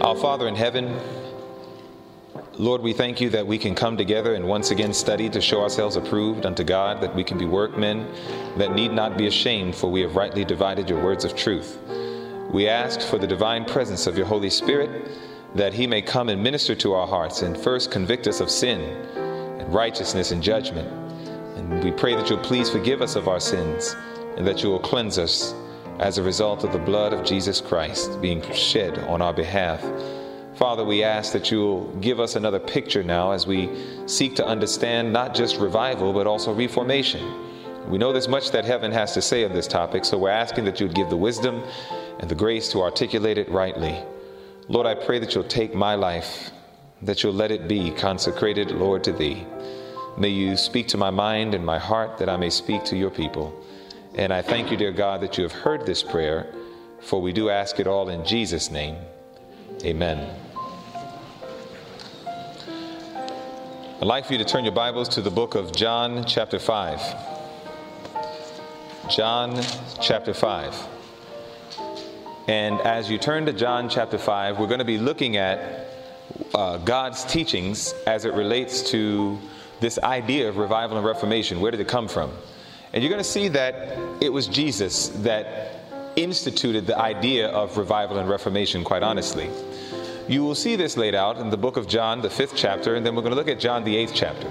Our Father in heaven, Lord, we thank you that we can come together and once again study to show ourselves approved unto God, that we can be workmen that need not be ashamed, for we have rightly divided your words of truth. We ask for the divine presence of your Holy Spirit, that he may come and minister to our hearts and first convict us of sin and righteousness and judgment. And we pray that you'll please forgive us of our sins and that you will cleanse us as a result of the blood of Jesus Christ being shed on our behalf. Father, we ask that you will give us another picture now as we seek to understand not just revival, but also reformation. We know there's much that heaven has to say on this topic, so we're asking that you would give the wisdom and the grace to articulate it rightly. Lord, I pray that you'll take my life, that you'll let it be consecrated, Lord, to thee. May you speak to my mind and my heart that I may speak to your people. And I thank you, dear God, that you have heard this prayer, for we do ask it all in Jesus' name. Amen. I'd like for you to turn your Bibles to the book of John, chapter 5. John, chapter 5. And as you turn to John, chapter 5, we're going to be looking at uh, God's teachings as it relates to this idea of revival and reformation. Where did it come from? And you're going to see that it was Jesus that instituted the idea of revival and reformation, quite honestly. You will see this laid out in the book of John, the fifth chapter, and then we're going to look at John, the eighth chapter.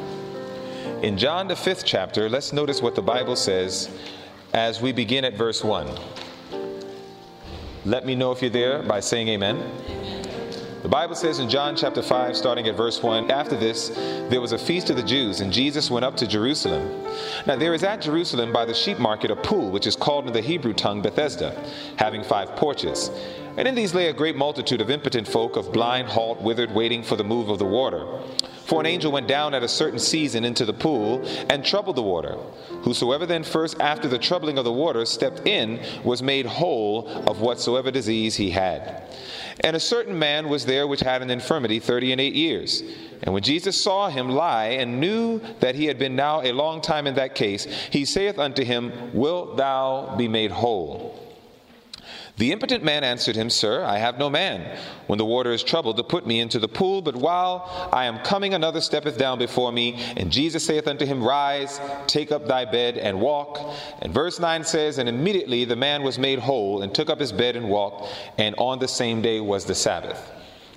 In John, the fifth chapter, let's notice what the Bible says as we begin at verse 1. Let me know if you're there by saying amen. The Bible says in John chapter 5, starting at verse 1, after this, there was a feast of the Jews, and Jesus went up to Jerusalem. Now there is at Jerusalem by the sheep market a pool, which is called in the Hebrew tongue Bethesda, having five porches. And in these lay a great multitude of impotent folk, of blind, halt, withered, waiting for the move of the water. For an angel went down at a certain season into the pool and troubled the water. Whosoever then first after the troubling of the water stepped in was made whole of whatsoever disease he had. And a certain man was there which had an infirmity thirty and eight years. And when Jesus saw him lie and knew that he had been now a long time in that case, he saith unto him, Wilt thou be made whole? The impotent man answered him, Sir, I have no man, when the water is troubled, to put me into the pool, but while I am coming, another steppeth down before me. And Jesus saith unto him, Rise, take up thy bed, and walk. And verse 9 says, And immediately the man was made whole, and took up his bed and walked, and on the same day was the Sabbath.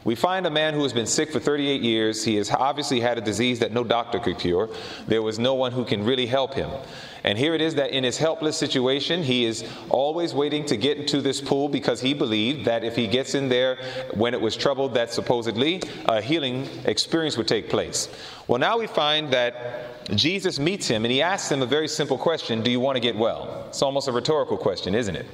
We find a man who has been sick for 38 years. He has obviously had a disease that no doctor could cure. There was no one who can really help him. And here it is that in his helpless situation, he is always waiting to get into this pool because he believed that if he gets in there when it was troubled, that supposedly a healing experience would take place. Well, now we find that Jesus meets him and he asks him a very simple question Do you want to get well? It's almost a rhetorical question, isn't it?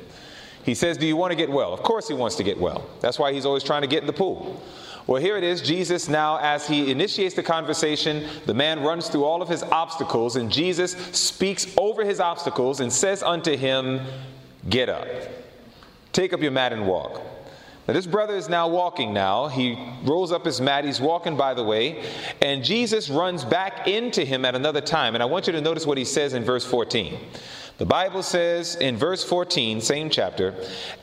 He says, Do you want to get well? Of course, he wants to get well. That's why he's always trying to get in the pool. Well, here it is. Jesus, now, as he initiates the conversation, the man runs through all of his obstacles, and Jesus speaks over his obstacles and says unto him, Get up, take up your mat and walk. Now, this brother is now walking now. He rolls up his mat. He's walking by the way. And Jesus runs back into him at another time. And I want you to notice what he says in verse 14. The Bible says in verse 14, same chapter,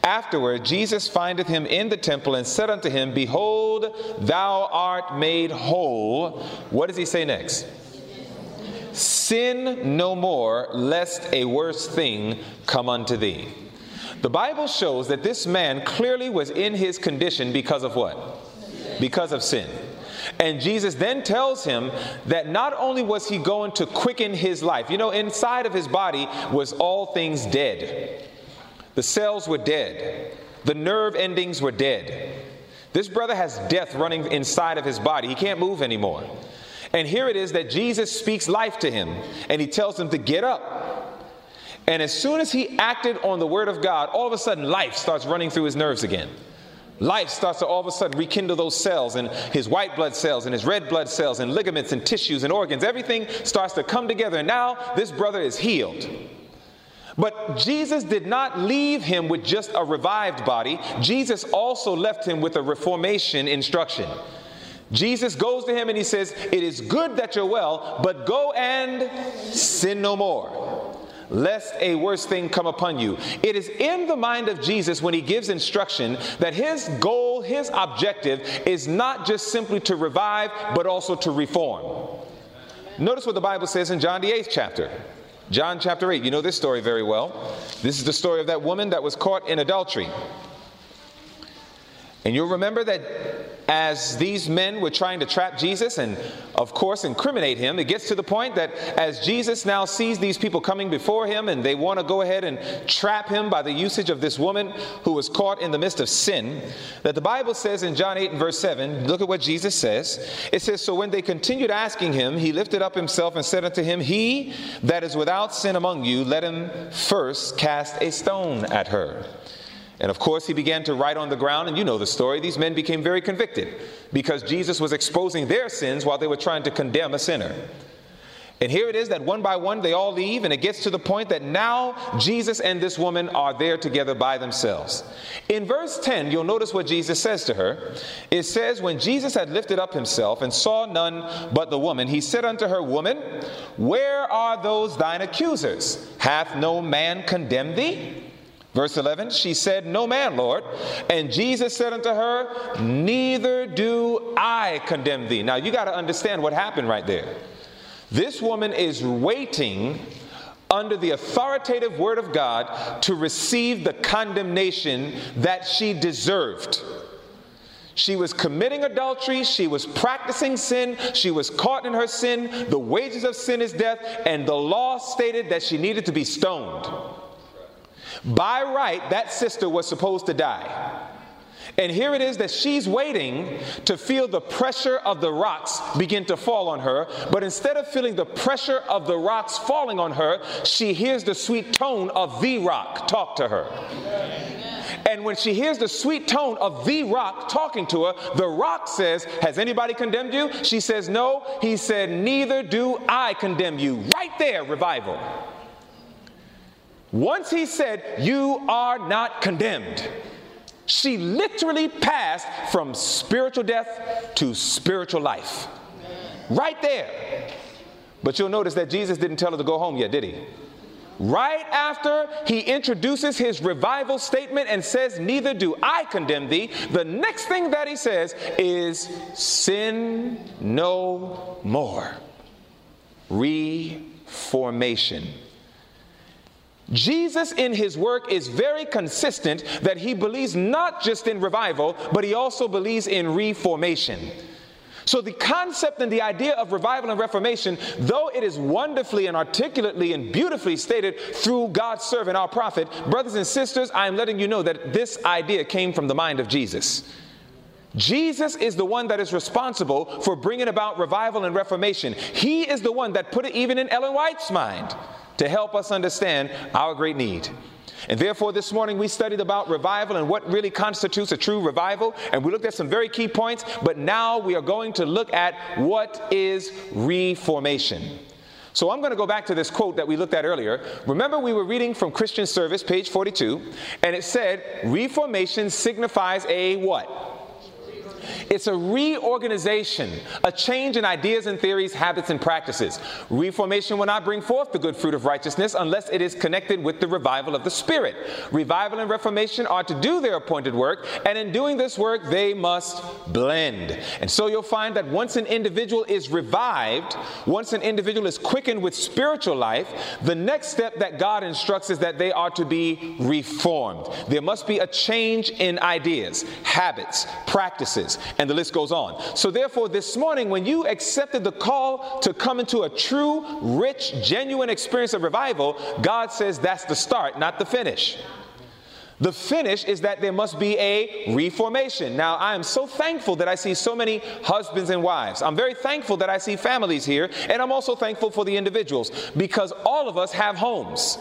Afterward Jesus findeth him in the temple and said unto him, Behold, thou art made whole. What does he say next? Sin no more, lest a worse thing come unto thee. The Bible shows that this man clearly was in his condition because of what? Because of sin. And Jesus then tells him that not only was he going to quicken his life, you know, inside of his body was all things dead. The cells were dead, the nerve endings were dead. This brother has death running inside of his body. He can't move anymore. And here it is that Jesus speaks life to him and he tells him to get up. And as soon as he acted on the word of God, all of a sudden life starts running through his nerves again life starts to all of a sudden rekindle those cells and his white blood cells and his red blood cells and ligaments and tissues and organs. Everything starts to come together. And now this brother is healed. But Jesus did not leave him with just a revived body, Jesus also left him with a reformation instruction. Jesus goes to him and he says, It is good that you're well, but go and sin no more. Lest a worse thing come upon you. It is in the mind of Jesus when he gives instruction that his goal, his objective is not just simply to revive, but also to reform. Notice what the Bible says in John the 8th chapter. John chapter 8, you know this story very well. This is the story of that woman that was caught in adultery. And you'll remember that as these men were trying to trap Jesus and, of course, incriminate him, it gets to the point that as Jesus now sees these people coming before him and they want to go ahead and trap him by the usage of this woman who was caught in the midst of sin, that the Bible says in John 8 and verse 7, look at what Jesus says. It says, So when they continued asking him, he lifted up himself and said unto him, He that is without sin among you, let him first cast a stone at her. And of course, he began to write on the ground, and you know the story. These men became very convicted because Jesus was exposing their sins while they were trying to condemn a sinner. And here it is that one by one they all leave, and it gets to the point that now Jesus and this woman are there together by themselves. In verse 10, you'll notice what Jesus says to her. It says, When Jesus had lifted up himself and saw none but the woman, he said unto her, Woman, where are those thine accusers? Hath no man condemned thee? Verse 11, she said, No man, Lord. And Jesus said unto her, Neither do I condemn thee. Now you got to understand what happened right there. This woman is waiting under the authoritative word of God to receive the condemnation that she deserved. She was committing adultery. She was practicing sin. She was caught in her sin. The wages of sin is death. And the law stated that she needed to be stoned. By right, that sister was supposed to die. And here it is that she's waiting to feel the pressure of the rocks begin to fall on her. But instead of feeling the pressure of the rocks falling on her, she hears the sweet tone of the rock talk to her. And when she hears the sweet tone of the rock talking to her, the rock says, Has anybody condemned you? She says, No. He said, Neither do I condemn you. Right there, revival. Once he said, You are not condemned, she literally passed from spiritual death to spiritual life. Right there. But you'll notice that Jesus didn't tell her to go home yet, did he? Right after he introduces his revival statement and says, Neither do I condemn thee, the next thing that he says is, Sin no more. Reformation. Jesus in his work is very consistent that he believes not just in revival, but he also believes in reformation. So, the concept and the idea of revival and reformation, though it is wonderfully and articulately and beautifully stated through God's servant, our prophet, brothers and sisters, I am letting you know that this idea came from the mind of Jesus. Jesus is the one that is responsible for bringing about revival and reformation. He is the one that put it even in Ellen White's mind to help us understand our great need. And therefore, this morning we studied about revival and what really constitutes a true revival. And we looked at some very key points, but now we are going to look at what is reformation. So I'm going to go back to this quote that we looked at earlier. Remember, we were reading from Christian Service, page 42, and it said, Reformation signifies a what? It's a reorganization, a change in ideas and theories, habits and practices. Reformation will not bring forth the good fruit of righteousness unless it is connected with the revival of the Spirit. Revival and reformation are to do their appointed work, and in doing this work, they must blend. And so you'll find that once an individual is revived, once an individual is quickened with spiritual life, the next step that God instructs is that they are to be reformed. There must be a change in ideas, habits, practices, and the list goes on. So, therefore, this morning, when you accepted the call to come into a true, rich, genuine experience of revival, God says that's the start, not the finish. The finish is that there must be a reformation. Now, I am so thankful that I see so many husbands and wives. I'm very thankful that I see families here, and I'm also thankful for the individuals because all of us have homes.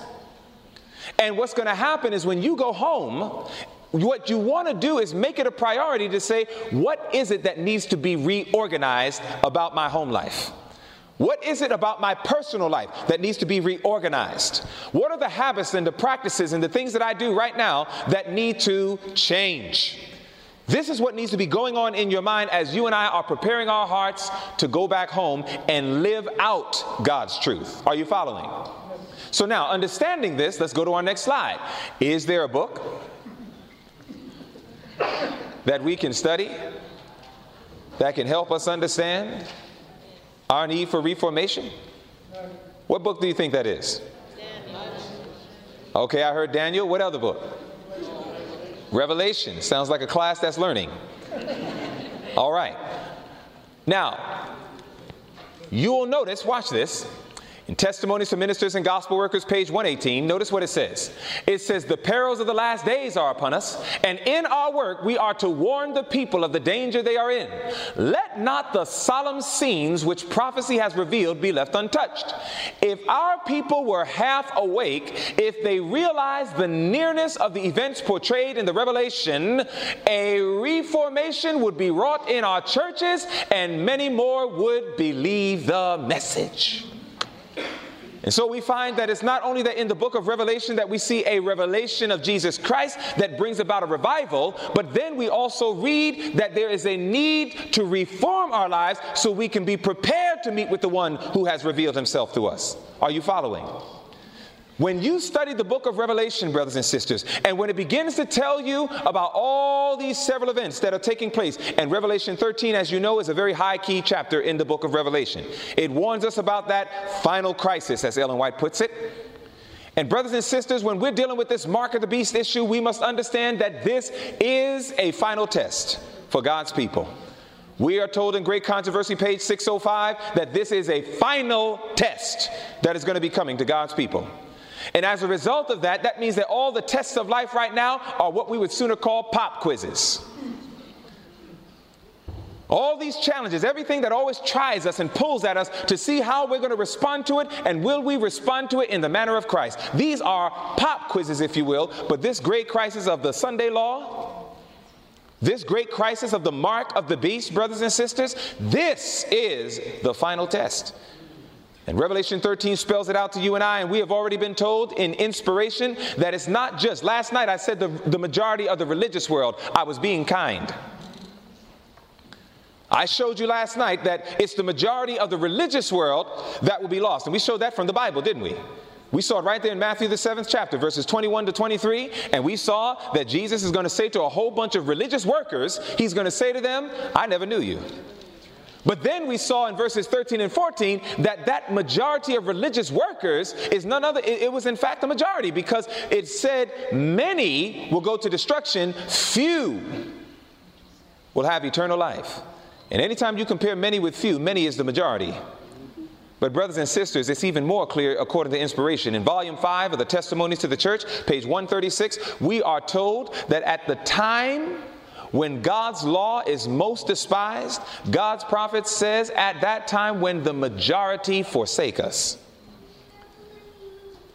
And what's going to happen is when you go home what you want to do is make it a priority to say, what is it that needs to be reorganized about my home life? What is it about my personal life that needs to be reorganized? What are the habits and the practices and the things that I do right now that need to change? This is what needs to be going on in your mind as you and I are preparing our hearts to go back home and live out God's truth. Are you following? So now, understanding this, let's go to our next slide. Is there a book that we can study that can help us understand our need for reformation? What book do you think that is? Okay, I heard Daniel. What other book? Revelation. Sounds like a class that's learning. All right. Now, you will notice, watch this, in Testimonies for Ministers and Gospel Workers, page 118, notice what it says. It says, The perils of the last days are upon us, and in our work we are to warn the people of the danger they are in. Let not the solemn scenes which prophecy has revealed be left untouched. If our people were half awake, if they realized the nearness of the events portrayed in the Revelation, a reformation would be wrought in our churches, and many more would believe the message. And so we find that it's not only that in the book of Revelation that we see a revelation of Jesus Christ that brings about a revival, but then we also read that there is a need to reform our lives so we can be prepared to meet with the one who has revealed himself to us. Are you following? When you study the book of Revelation, brothers and sisters, and when it begins to tell you about all these several events that are taking place, and Revelation 13, as you know, is a very high key chapter in the book of Revelation. It warns us about that final crisis, as Ellen White puts it. And, brothers and sisters, when we're dealing with this mark of the beast issue, we must understand that this is a final test for God's people. We are told in Great Controversy, page 605, that this is a final test that is going to be coming to God's people. And as a result of that, that means that all the tests of life right now are what we would sooner call pop quizzes. All these challenges, everything that always tries us and pulls at us to see how we're going to respond to it and will we respond to it in the manner of Christ. These are pop quizzes, if you will, but this great crisis of the Sunday law, this great crisis of the mark of the beast, brothers and sisters, this is the final test. And Revelation 13 spells it out to you and I, and we have already been told in inspiration that it's not just. Last night I said the, the majority of the religious world, I was being kind. I showed you last night that it's the majority of the religious world that will be lost. And we showed that from the Bible, didn't we? We saw it right there in Matthew, the seventh chapter, verses 21 to 23. And we saw that Jesus is going to say to a whole bunch of religious workers, He's going to say to them, I never knew you. But then we saw in verses 13 and 14 that that majority of religious workers is none other, it, it, was in fact a majority because it said many will go to destruction, few will have eternal life. And anytime you compare many with few, many is the majority. But, brothers and sisters, it's even more clear according to inspiration. In volume 5 of the Testimonies to the Church, page 136, we are told that at the time when God's law is most despised, God's prophet says at that time when the majority forsake us.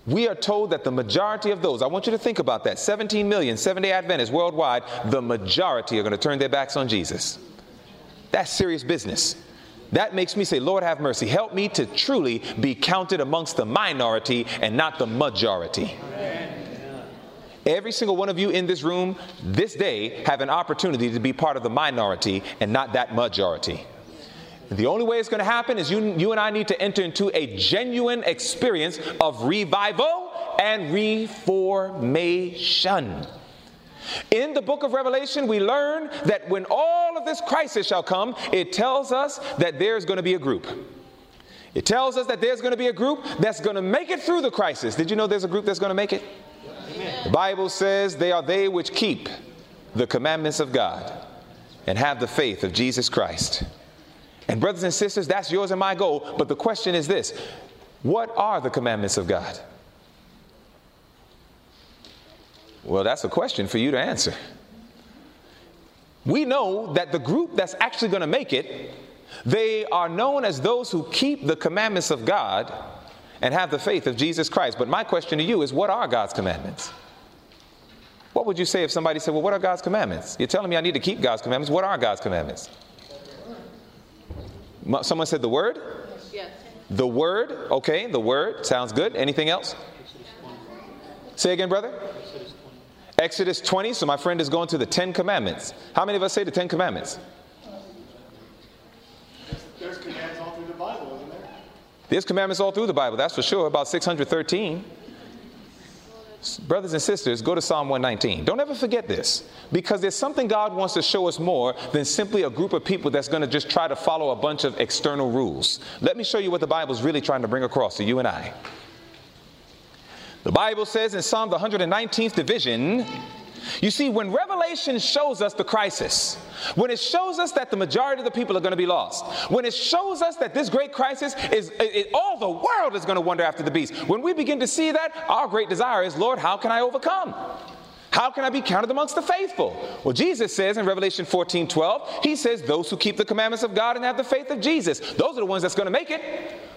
We are told that the majority of those, I want you to think about that 17 million seven day Adventists worldwide, the majority are going to turn their backs on Jesus. That's serious business. That makes me say, Lord, have mercy. Help me to truly be counted amongst the minority and not the majority. Amen. Every single one of you in this room this day have an opportunity to be part of the minority and not that majority. The only way it's going to happen is you, you and I need to enter into a genuine experience of revival and reformation. In the book of Revelation, we learn that when all of this crisis shall come, it tells us that there's going to be a group. It tells us that there's going to be a group that's going to make it through the crisis. Did you know there's a group that's going to make it? The Bible says they are they which keep the commandments of God and have the faith of Jesus Christ. And, brothers and sisters, that's yours and my goal. But the question is this what are the commandments of God? Well, that's a question for you to answer. We know that the group that's actually going to make it, they are known as those who keep the commandments of God and have the faith of Jesus Christ. But my question to you is what are God's commandments? What would you say if somebody said, Well, what are God's commandments? You're telling me I need to keep God's commandments. What are God's commandments? Someone said the word? Yes. The word, okay, the word sounds good. Anything else? Say again, brother. Exodus 20. So my friend is going to the Ten Commandments. How many of us say the Ten Commandments? There's commandments all through the Bible, that's for sure, about 613. Brothers and sisters, go to Psalm 119. Don't ever forget this because there's something God wants to show us more than simply a group of people that's going to just try to follow a bunch of external rules. Let me show you what the Bible is really trying to bring across to you and I. The Bible says in Psalm the 119th division, you see, when Revelation shows us the crisis, when it shows us that the majority of the people are going to be lost, when it shows us that this great crisis is, it, all the world is going to wonder after the beast, when we begin to see that, our great desire is, Lord, how can I overcome? How can I be counted amongst the faithful? Well, Jesus says in Revelation 14 12, He says, Those who keep the commandments of God and have the faith of Jesus, those are the ones that's going to make it.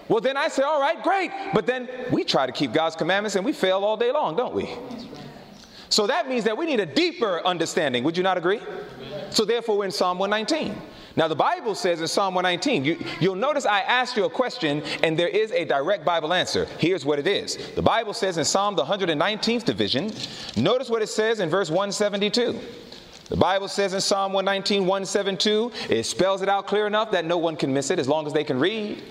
Well, then I say, All right, great. But then we try to keep God's commandments and we fail all day long, don't we? So that means that we need a deeper understanding. Would you not agree? So therefore, we're in Psalm 119. Now, the Bible says in Psalm 119, you, you'll notice I asked you a question and there is a direct Bible answer. Here's what it is The Bible says in Psalm the 119th division, notice what it says in verse 172. The Bible says in Psalm 119, 172, it spells it out clear enough that no one can miss it as long as they can read.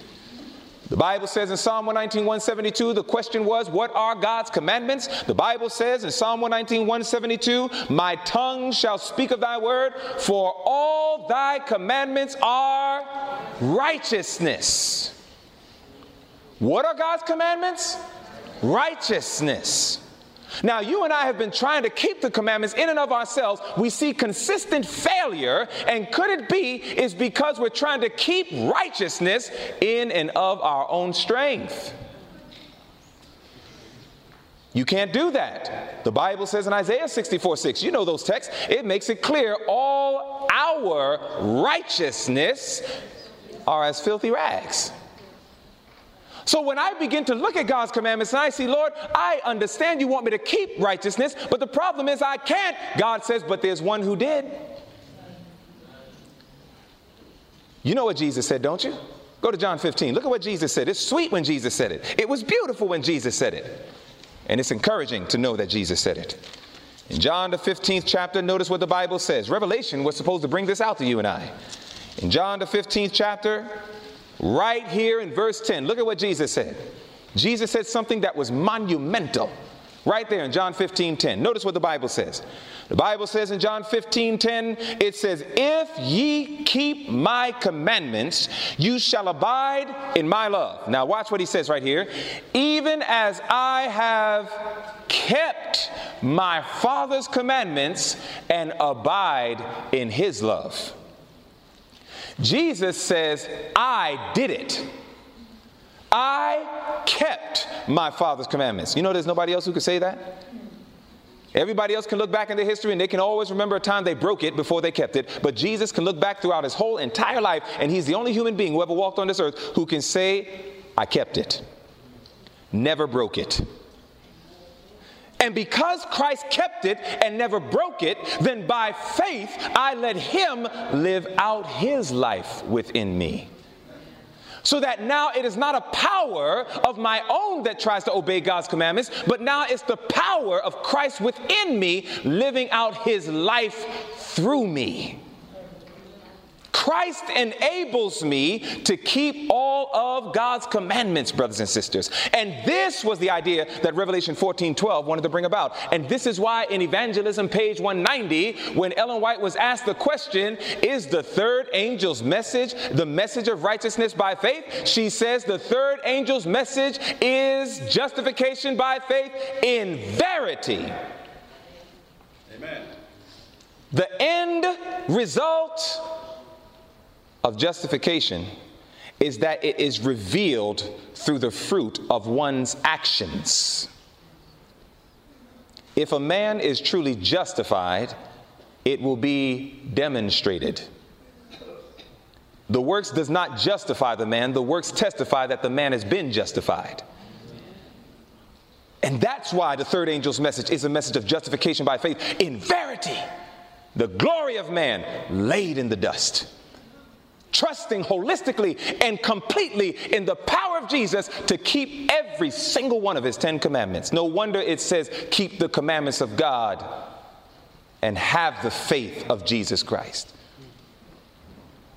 The Bible says in Psalm 119, 172, the question was, What are God's commandments? The Bible says in Psalm 119, 172, My tongue shall speak of thy word, for all thy commandments are righteousness. What are God's commandments? Righteousness. Now, you and I have been trying to keep the commandments in and of ourselves. We see consistent failure, and could it be is because we're trying to keep righteousness in and of our own strength? You can't do that. The Bible says in Isaiah 64 6, you know those texts, it makes it clear all our righteousness are as filthy rags. So when I begin to look at God's commandments and I see, Lord, I understand you want me to keep righteousness, but the problem is I can't. God says, but there's one who did. You know what Jesus said, don't you? Go to John 15. Look at what Jesus said. It's sweet when Jesus said it. It was beautiful when Jesus said it. And it's encouraging to know that Jesus said it. In John, the 15th chapter, notice what the Bible says. Revelation was supposed to bring this out to you and I. In John, the 15th chapter, Right here in verse 10, look at what Jesus said. Jesus said something that was monumental. Right there in John 15 10. Notice what the Bible says. The Bible says in John 15 10, it says, If ye keep my commandments, you shall abide in my love. Now, watch what he says right here. Even as I have kept my Father's commandments and abide in his love. Jesus says, I did it. I kept my Father's commandments. You know, there's nobody else who could say that? Everybody else can look back in their history and they can always remember a time they broke it before they kept it. But Jesus can look back throughout his whole entire life, and he's the only human being who ever walked on this earth who can say, I kept it, never broke it. And because Christ kept it and never broke it, then by faith I let Him live out His life within me. So that now it is not a power of my own that tries to obey God's commandments, but now it's the power of Christ within me living out His life through me. Christ enables me to keep all of God's commandments, brothers and sisters. And this was the idea that Revelation 14 12 wanted to bring about. And this is why in Evangelism, page 190, when Ellen White was asked the question, Is the third angel's message the message of righteousness by faith? She says the third angel's message is justification by faith in verity. Amen. The end result of justification is that it is revealed through the fruit of one's actions. If a man is truly justified, it will be demonstrated. The works does not justify the man, the works testify that the man has been justified. And that's why the third angel's message is a message of justification by faith in verity. The glory of man laid in the dust trusting holistically and completely in the power of Jesus to keep every single one of his Ten Commandments. No wonder it says, keep the commandments of God and have the faith of Jesus Christ.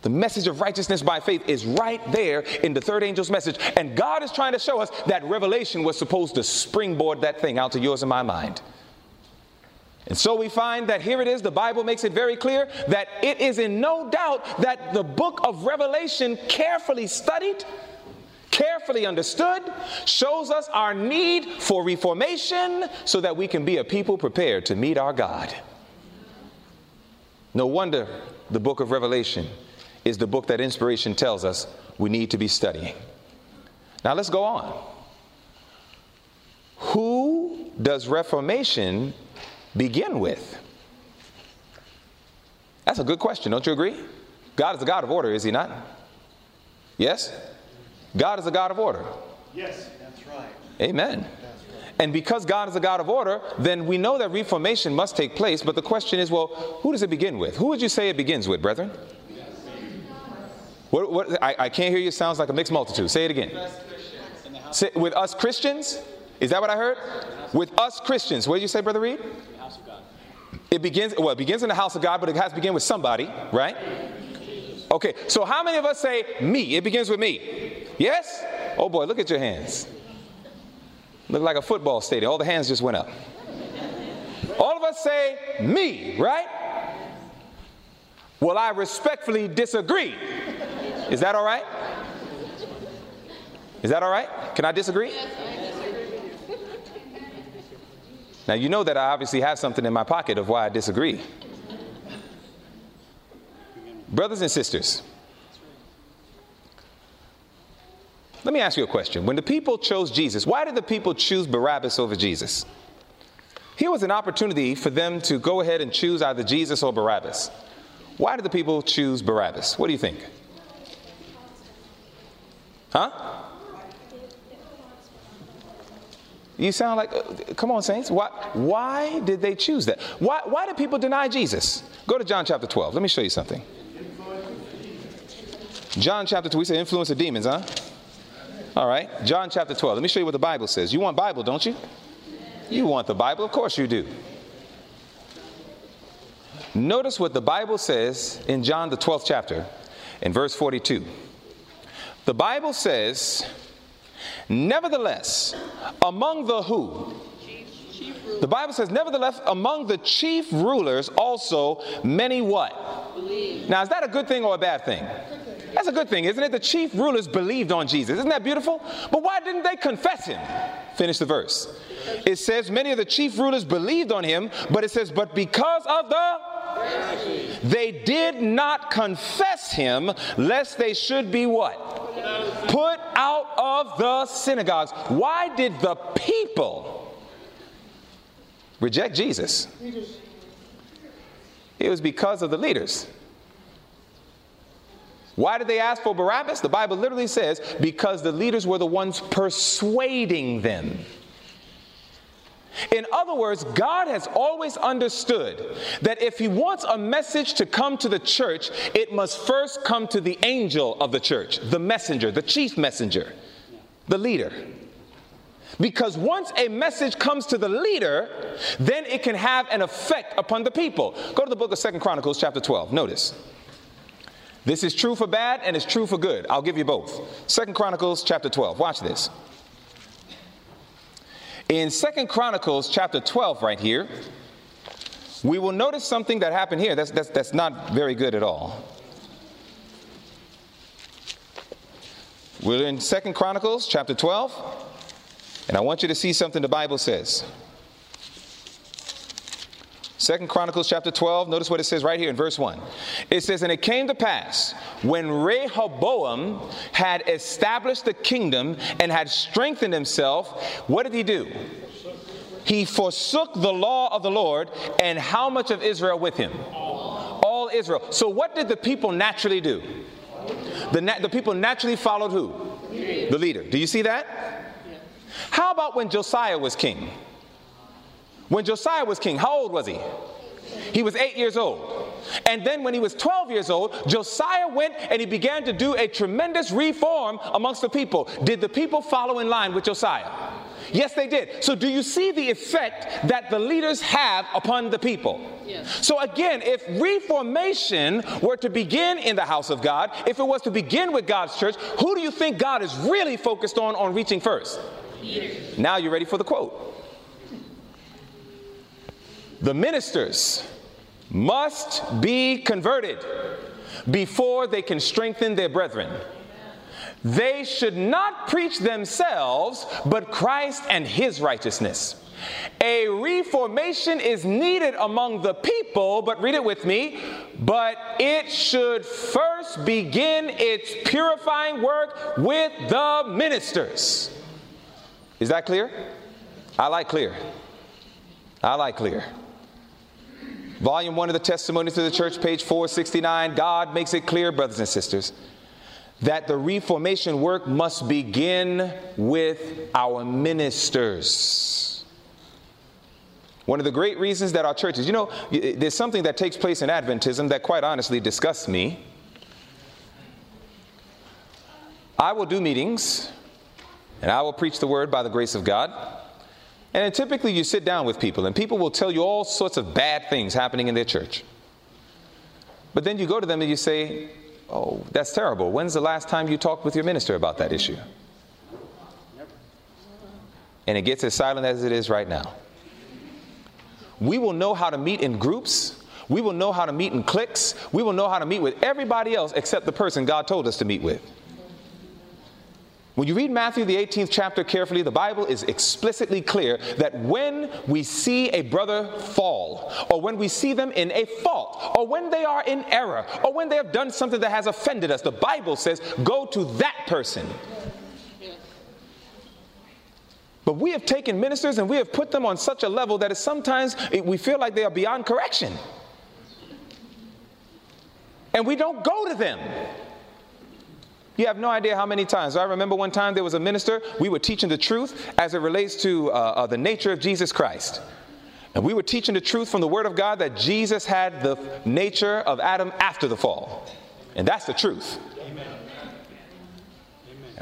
The message of righteousness by faith is right there in the third angel's message. And God is trying to show us that revelation was supposed to springboard that thing out to yours and my mind. And so we find that here it is, the Bible makes it very clear that it is in no doubt that the book of Revelation, carefully studied, carefully understood, shows us our need for reformation so that we can be a people prepared to meet our God. No wonder the book of Revelation is the book that inspiration tells us we need to be studying. Now let's go on. Who does Reformation begin with? That's a good question, don't you agree? God is a God of order, is He not? Yes? God is a God of order. Yes, that's right. Amen. And because God is a God of order, then we know that reformation must take place. But the question is, well, who does it begin with? Who would you say it begins with, brethren? What, what, I, I can't hear you. It sounds like a mixed multitude. Say it again. Say, with us Christians? Is that what I heard? With us Christians. What did you say, Brother Reed? It begins, well, it begins in the house of God, but it has to begin with somebody, right? Okay, so how many of us say me? It begins with me. Yes? Oh boy, look at your hands. Look like a football stadium. All the hands just went up. All of us say me, right? Well, I respectfully disagree. Is that all right? Is that all right? Can I disagree? Now, you know that I obviously have something in my pocket of why I disagree. Brothers and sisters, let me ask you a question. When the people chose Jesus, why did the people choose Barabbas over Jesus? Here was an opportunity for them to go ahead and choose either Jesus or Barabbas. Why did the people choose Barabbas? What do you think? Huh? You sound like, uh, come on, saints. Why, why did they choose that? Why, why did people deny Jesus? Go to John chapter 12. Let me show you something. John chapter 2, we say influence of demons, huh? All right. John chapter 12. Let me show you what the Bible says. You want Bible, don't you? You want the Bible? Of course you do. Notice what the Bible says in John the 12th chapter in verse 42. The Bible says, Nevertheless, among the who? The Bible says, Nevertheless, among the chief rulers also many what? Now, is that a good thing or a bad thing? That's a good thing, isn't it? The chief rulers believed on Jesus. Isn't that beautiful? But why didn't they confess him? Finish the verse. It says, Many of the chief rulers believed on him, but it says, But because of the they did not confess him, lest they should be what? Put out of the synagogues. Why did the people reject Jesus? It was because of the leaders. Why did they ask for Barabbas? The Bible literally says because the leaders were the ones persuading them. In other words, God has always understood that if He wants a message to come to the church, it must first come to the angel of the church, the messenger, the chief messenger, the leader. Because once a message comes to the leader, then it can have an effect upon the people. Go to the book of Second Chronicles, chapter 12. Notice. This is true for bad and it's true for good. I'll give you both. Second Chronicles, chapter 12. Watch this. In Second Chronicles chapter 12, right here, we will notice something that happened here that's, that's, that's not very good at all. We're in Second Chronicles chapter 12, and I want you to see something the Bible says. Second Chronicles chapter 12, notice what it says right here in verse 1. It says, And it came to pass when Rehoboam had established the kingdom and had strengthened himself, what did he do? He forsook the law of the Lord, and how much of Israel with him? All Israel. So, what did the people naturally do? The, na- the people naturally followed who? The leader. Do you see that? How about when Josiah was king? When Josiah was king, how old was he? He was eight years old. And then when he was 12 years old, Josiah went and he began to do a tremendous reform amongst the people. Did the people follow in line with Josiah? Yes, they did. So, do you see the effect that the leaders have upon the people? Yes. So, again, if reformation were to begin in the house of God, if it was to begin with God's church, who do you think God is really focused on on reaching first? Leaders. Now, you're ready for the quote. The ministers must be converted before they can strengthen their brethren. They should not preach themselves, but Christ and his righteousness. A reformation is needed among the people, but read it with me, but it should first begin its purifying work with the ministers. Is that clear? I like clear. I like clear. Volume 1 of the Testimonies to the Church, page 469. God makes it clear, brothers and sisters, that the reformation work must begin with our ministers. One of the great reasons that our churches, you know, there's something that takes place in Adventism that quite honestly disgusts me. I will do meetings and I will preach the word by the grace of God. And typically you sit down with people, and people will tell you all sorts of bad things happening in their church. But then you go to them and you say, Oh, that's terrible. When's the last time you talked with your minister about that issue? And it gets as silent as it is right now. We will know how to meet in groups. We will know how to meet in cliques. We will know how to meet with everybody else except the person God told us to meet with. When you read Matthew, the 18th chapter, carefully, the Bible is explicitly clear that when we see a brother fall, or when we see them in a fault, or when they are in error, or when they have done something that has offended us, the Bible says, go to that person. But we have taken ministers and we have put them on such a level that sometimes we feel like they are beyond correction. And we don't go to them. You have no idea how many times. I remember one time there was a minister, we were teaching the truth as it relates to uh, uh, the nature of Jesus Christ. And we were teaching the truth from the Word of God that Jesus had the nature of Adam after the fall. And that's the truth. And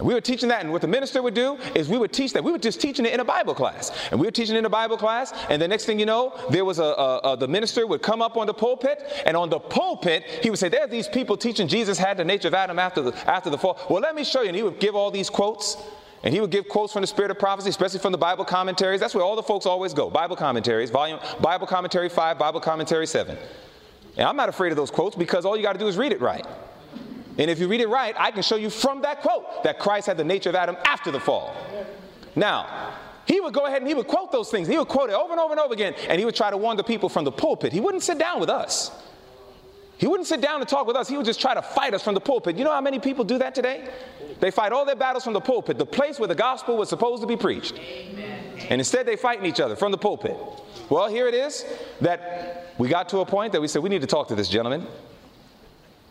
we were teaching that, and what the minister would do is we would teach that. We were just teaching it in a Bible class. And we were teaching in a Bible class, and the next thing you know, there was a, a, a, the minister would come up on the pulpit, and on the pulpit, he would say, There are these people teaching Jesus had the nature of Adam after the, after the fall. Well, let me show you. And he would give all these quotes. And he would give quotes from the Spirit of Prophecy, especially from the Bible commentaries. That's where all the folks always go. Bible commentaries, volume, Bible commentary 5, Bible commentary 7. And I'm not afraid of those quotes because all you got to do is read it right. And if you read it right, I can show you from that quote that Christ had the nature of Adam after the fall. Now, he would go ahead and he would quote those things. He would quote it over and over and over again, and he would try to warn the people from the pulpit. He wouldn't sit down with us. He wouldn't sit down and talk with us. He would just try to fight us from the pulpit. You know how many people do that today? They fight all their battles from the pulpit, the place where the gospel was supposed to be preached. And instead, they're fighting each other from the pulpit. Well, here it is that we got to a point that we said, we need to talk to this gentleman.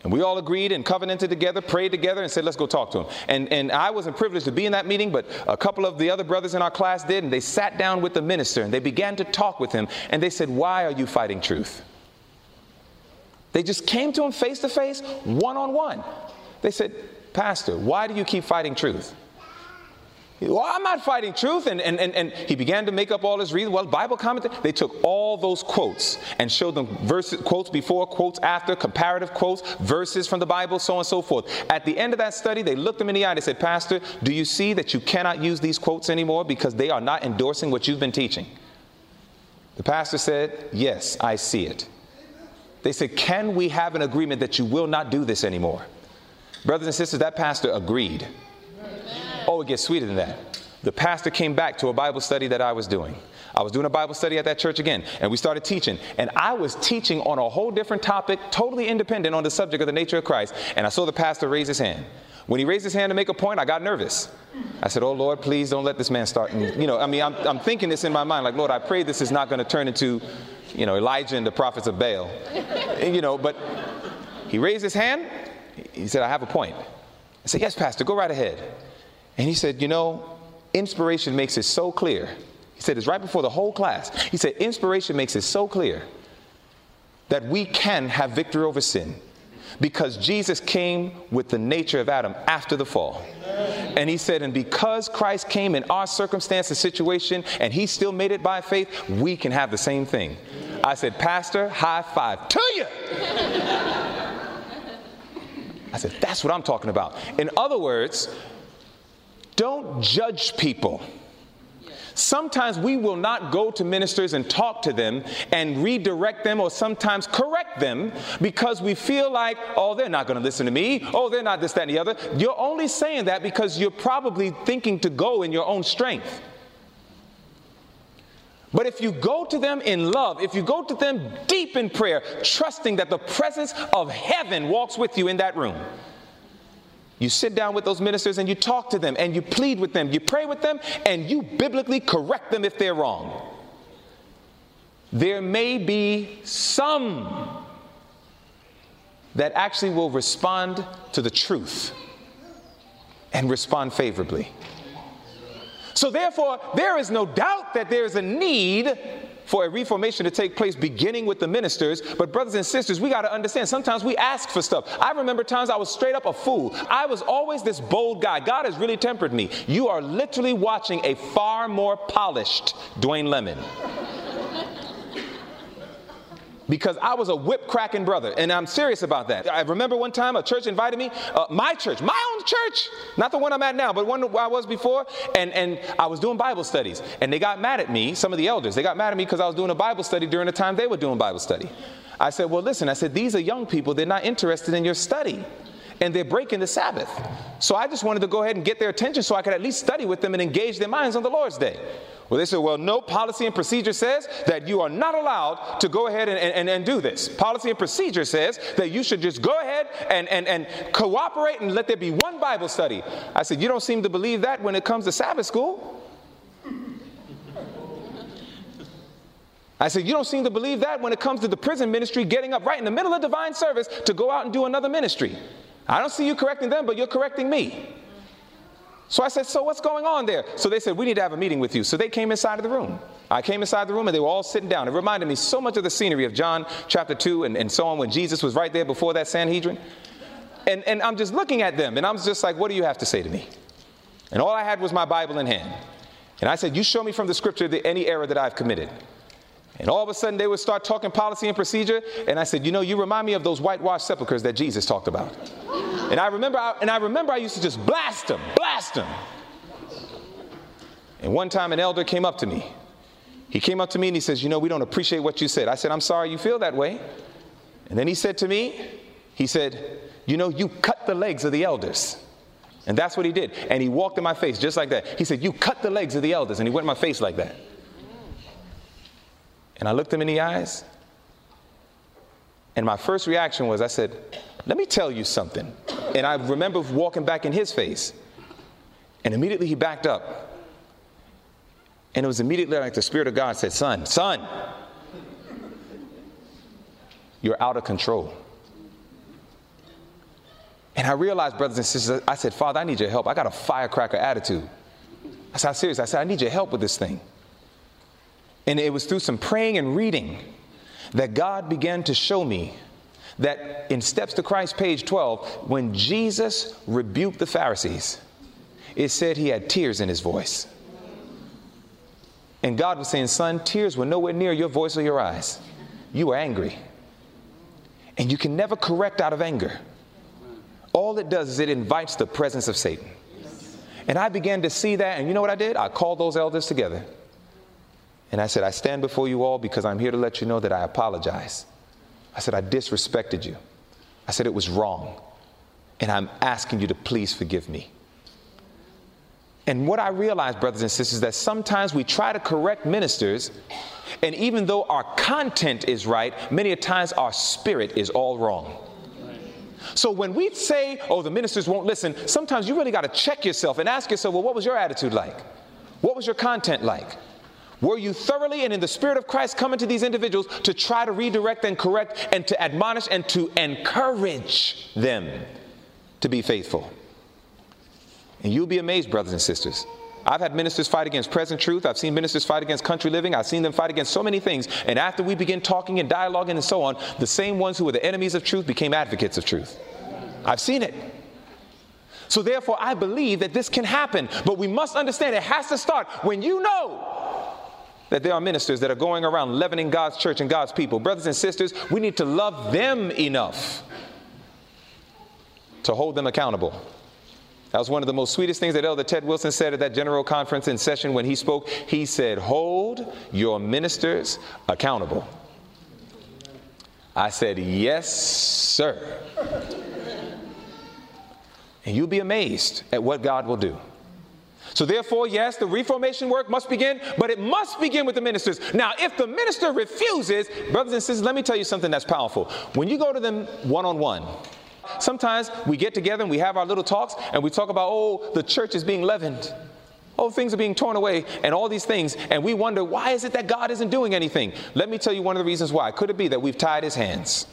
And we all agreed and covenanted together, prayed together, and said, let's go talk to him. And, and I wasn't privileged to be in that meeting, but a couple of the other brothers in our class did, and they sat down with the minister and they began to talk with him. And they said, Why are you fighting truth? They just came to him face to face, one on one. They said, Pastor, why do you keep fighting truth? Well, I'm not fighting truth. And, and, and, and he began to make up all his reasons. Well, Bible commentary, they took all those quotes and showed them verses, quotes before, quotes after, comparative quotes, verses from the Bible, so on and so forth. At the end of that study, they looked him in the eye and they said, Pastor, do you see that you cannot use these quotes anymore because they are not endorsing what you've been teaching? The pastor said, Yes, I see it. They said, Can we have an agreement that you will not do this anymore? Brothers and sisters, that pastor agreed. Oh, it gets sweeter than that. The pastor came back to a Bible study that I was doing. I was doing a Bible study at that church again, and we started teaching. And I was teaching on a whole different topic, totally independent on the subject of the nature of Christ. And I saw the pastor raise his hand. When he raised his hand to make a point, I got nervous. I said, Oh Lord, please don't let this man start. And, you know, I mean, I'm, I'm thinking this in my mind, like, Lord, I pray this is not going to turn into, you know, Elijah and the prophets of Baal. and, you know, but he raised his hand. He said, I have a point. I said, Yes, Pastor, go right ahead. And he said, You know, inspiration makes it so clear. He said, It's right before the whole class. He said, Inspiration makes it so clear that we can have victory over sin because Jesus came with the nature of Adam after the fall. And he said, and because Christ came in our circumstance and situation and he still made it by faith, we can have the same thing. I said, Pastor, high five to you. I said, that's what I'm talking about. In other words, don't judge people. Sometimes we will not go to ministers and talk to them and redirect them or sometimes correct them because we feel like, oh, they're not going to listen to me. Oh, they're not this, that, and the other. You're only saying that because you're probably thinking to go in your own strength. But if you go to them in love, if you go to them deep in prayer, trusting that the presence of heaven walks with you in that room, you sit down with those ministers and you talk to them and you plead with them, you pray with them, and you biblically correct them if they're wrong. There may be some that actually will respond to the truth and respond favorably. So, therefore, there is no doubt that there is a need for a reformation to take place beginning with the ministers. But, brothers and sisters, we got to understand sometimes we ask for stuff. I remember times I was straight up a fool. I was always this bold guy. God has really tempered me. You are literally watching a far more polished Dwayne Lemon because I was a whip cracking brother, and I'm serious about that. I remember one time a church invited me, uh, my church, my own church, not the one I'm at now, but one I was before, and, and I was doing Bible studies, and they got mad at me, some of the elders, they got mad at me because I was doing a Bible study during the time they were doing Bible study. I said, well, listen, I said, these are young people, they're not interested in your study and they're breaking the Sabbath. So I just wanted to go ahead and get their attention so I could at least study with them and engage their minds on the Lord's Day. Well, they said, well, no, policy and procedure says that you are not allowed to go ahead and, and, and do this. Policy and procedure says that you should just go ahead and, and, and cooperate and let there be one Bible study. I said, you don't seem to believe that when it comes to Sabbath school. I said, You don't seem to believe that when it comes to the prison ministry getting up right in the middle of divine service to go out and do another ministry. I don't see you correcting them, but you're correcting me. So I said, So what's going on there? So they said, We need to have a meeting with you. So they came inside of the room. I came inside the room and they were all sitting down. It reminded me so much of the scenery of John chapter 2 and, and so on when Jesus was right there before that Sanhedrin. And, and I'm just looking at them and I'm just like, What do you have to say to me? And all I had was my Bible in hand. And I said, You show me from the scripture any error that I've committed. And all of a sudden they would start talking policy and procedure. And I said, You know, you remind me of those whitewashed sepulchres that Jesus talked about. And I remember, I, and I remember I used to just blast them, blast them. And one time an elder came up to me. He came up to me and he says, You know, we don't appreciate what you said. I said, I'm sorry you feel that way. And then he said to me, He said, You know, you cut the legs of the elders. And that's what he did. And he walked in my face just like that. He said, You cut the legs of the elders. And he went in my face like that. And I looked him in the eyes. And my first reaction was, I said, Let me tell you something. And I remember walking back in his face. And immediately he backed up. And it was immediately like the Spirit of God said, Son, son, you're out of control. And I realized, brothers and sisters, I said, Father, I need your help. I got a firecracker attitude. I said, serious. I said, I need your help with this thing. And it was through some praying and reading that God began to show me that in Steps to Christ, page 12, when Jesus rebuked the Pharisees, it said he had tears in his voice. And God was saying, Son, tears were nowhere near your voice or your eyes. You were angry. And you can never correct out of anger. All it does is it invites the presence of Satan. And I began to see that, and you know what I did? I called those elders together. And I said, I stand before you all because I'm here to let you know that I apologize. I said, I disrespected you. I said, it was wrong. And I'm asking you to please forgive me. And what I realized, brothers and sisters, is that sometimes we try to correct ministers, and even though our content is right, many a times our spirit is all wrong. So when we say, oh, the ministers won't listen, sometimes you really got to check yourself and ask yourself, well, what was your attitude like? What was your content like? Were you thoroughly and in the Spirit of Christ coming to these individuals to try to redirect and correct and to admonish and to encourage them to be faithful? And you'll be amazed, brothers and sisters. I've had ministers fight against present truth. I've seen ministers fight against country living. I've seen them fight against so many things. And after we begin talking and dialoguing and so on, the same ones who were the enemies of truth became advocates of truth. I've seen it. So, therefore, I believe that this can happen. But we must understand it has to start when you know that there are ministers that are going around leavening God's church and God's people. Brothers and sisters, we need to love them enough to hold them accountable. That was one of the most sweetest things that Elder Ted Wilson said at that general conference in session when he spoke. He said, Hold your ministers accountable. I said, Yes, sir. and you'll be amazed at what God will do. So, therefore, yes, the reformation work must begin, but it must begin with the ministers. Now, if the minister refuses, brothers and sisters, let me tell you something that's powerful. When you go to them one on one, Sometimes we get together and we have our little talks and we talk about, oh, the church is being leavened. Oh, things are being torn away and all these things. And we wonder, why is it that God isn't doing anything? Let me tell you one of the reasons why. Could it be that we've tied his hands?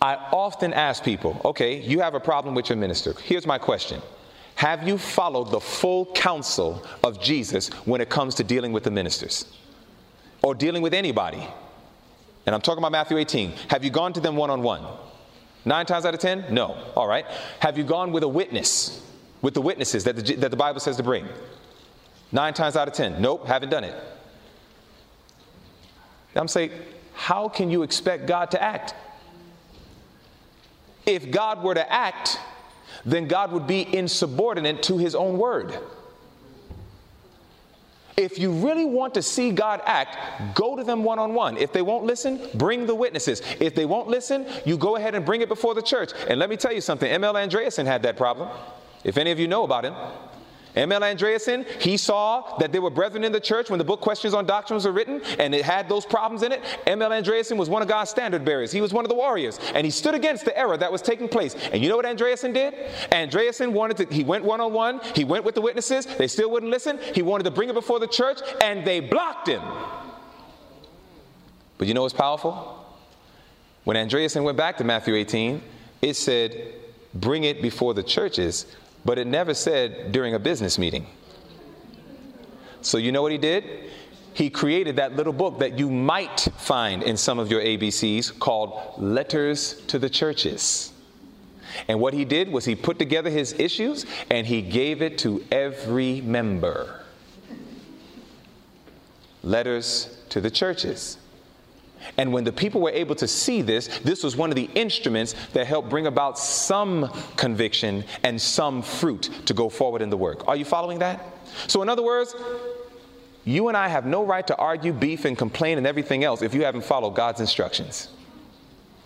I often ask people, okay, you have a problem with your minister. Here's my question Have you followed the full counsel of Jesus when it comes to dealing with the ministers or dealing with anybody? And I'm talking about Matthew 18. Have you gone to them one on one? Nine times out of ten? No. All right. Have you gone with a witness? With the witnesses that the, that the Bible says to bring? Nine times out of ten? Nope, haven't done it. I'm saying, how can you expect God to act? If God were to act, then God would be insubordinate to his own word. If you really want to see God act, go to them one on one. If they won't listen, bring the witnesses. If they won't listen, you go ahead and bring it before the church. And let me tell you something M.L. Andreasen had that problem. If any of you know about him, M.L. Andreasen, he saw that there were brethren in the church when the book Questions on Doctrines were written, and it had those problems in it. M.L. Andreasen was one of God's standard bearers. He was one of the warriors, and he stood against the error that was taking place. And you know what Andreasen did? Andreasen wanted to, he went one on one, he went with the witnesses, they still wouldn't listen. He wanted to bring it before the church, and they blocked him. But you know what's powerful? When Andreasen went back to Matthew 18, it said, bring it before the churches but it never said during a business meeting. So, you know what he did? He created that little book that you might find in some of your ABCs called Letters to the Churches. And what he did was he put together his issues and he gave it to every member. Letters to the churches. And when the people were able to see this, this was one of the instruments that helped bring about some conviction and some fruit to go forward in the work. Are you following that? So, in other words, you and I have no right to argue, beef, and complain and everything else if you haven't followed God's instructions.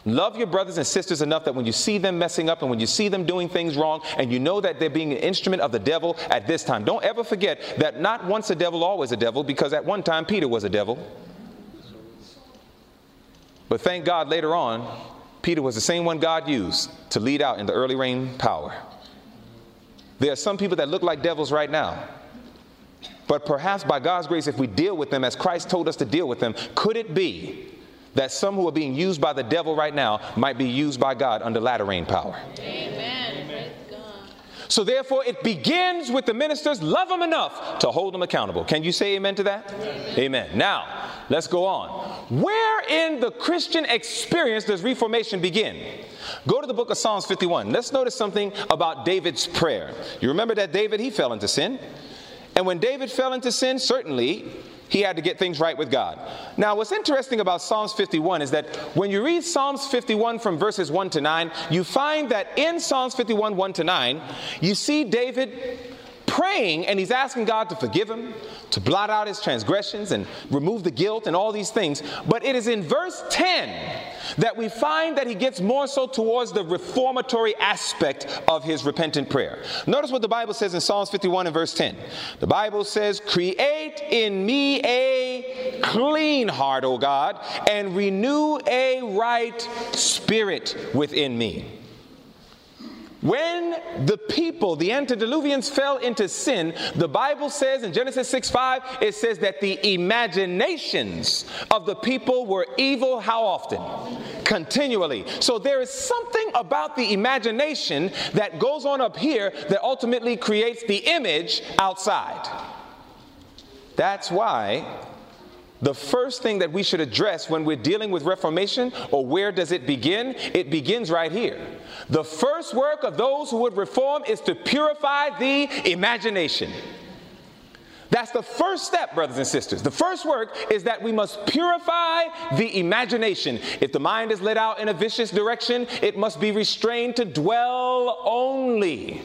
Love your brothers and sisters enough that when you see them messing up and when you see them doing things wrong and you know that they're being an instrument of the devil at this time, don't ever forget that not once a devil, always a devil, because at one time Peter was a devil. But thank God later on, Peter was the same one God used to lead out in the early rain power. There are some people that look like devils right now. But perhaps by God's grace, if we deal with them as Christ told us to deal with them, could it be that some who are being used by the devil right now might be used by God under latter rain power? Amen. So therefore, it begins with the ministers. Love them enough to hold them accountable. Can you say amen to that? Amen. amen. Now, let's go on. Where in the Christian experience does reformation begin? Go to the book of Psalms 51. Let's notice something about David's prayer. You remember that David, he fell into sin. And when David fell into sin, certainly he had to get things right with God. Now, what's interesting about Psalms 51 is that when you read Psalms 51 from verses 1 to 9, you find that in Psalms 51, 1 to 9, you see David praying and he's asking God to forgive him, to blot out his transgressions and remove the guilt and all these things. But it is in verse 10 that we find that he gets more so towards the reformatory aspect of his repentant prayer. Notice what the Bible says in Psalms 51 and verse 10. The Bible says, Create in me a clean heart, O God, and renew a right spirit within me. When the people, the antediluvians, fell into sin, the Bible says in Genesis 6 5, it says that the imaginations of the people were evil how often? Continually. So there is something about the imagination that goes on up here that ultimately creates the image outside. That's why the first thing that we should address when we're dealing with reformation, or where does it begin? It begins right here. The first work of those who would reform is to purify the imagination. That's the first step, brothers and sisters. The first work is that we must purify the imagination. If the mind is led out in a vicious direction, it must be restrained to dwell only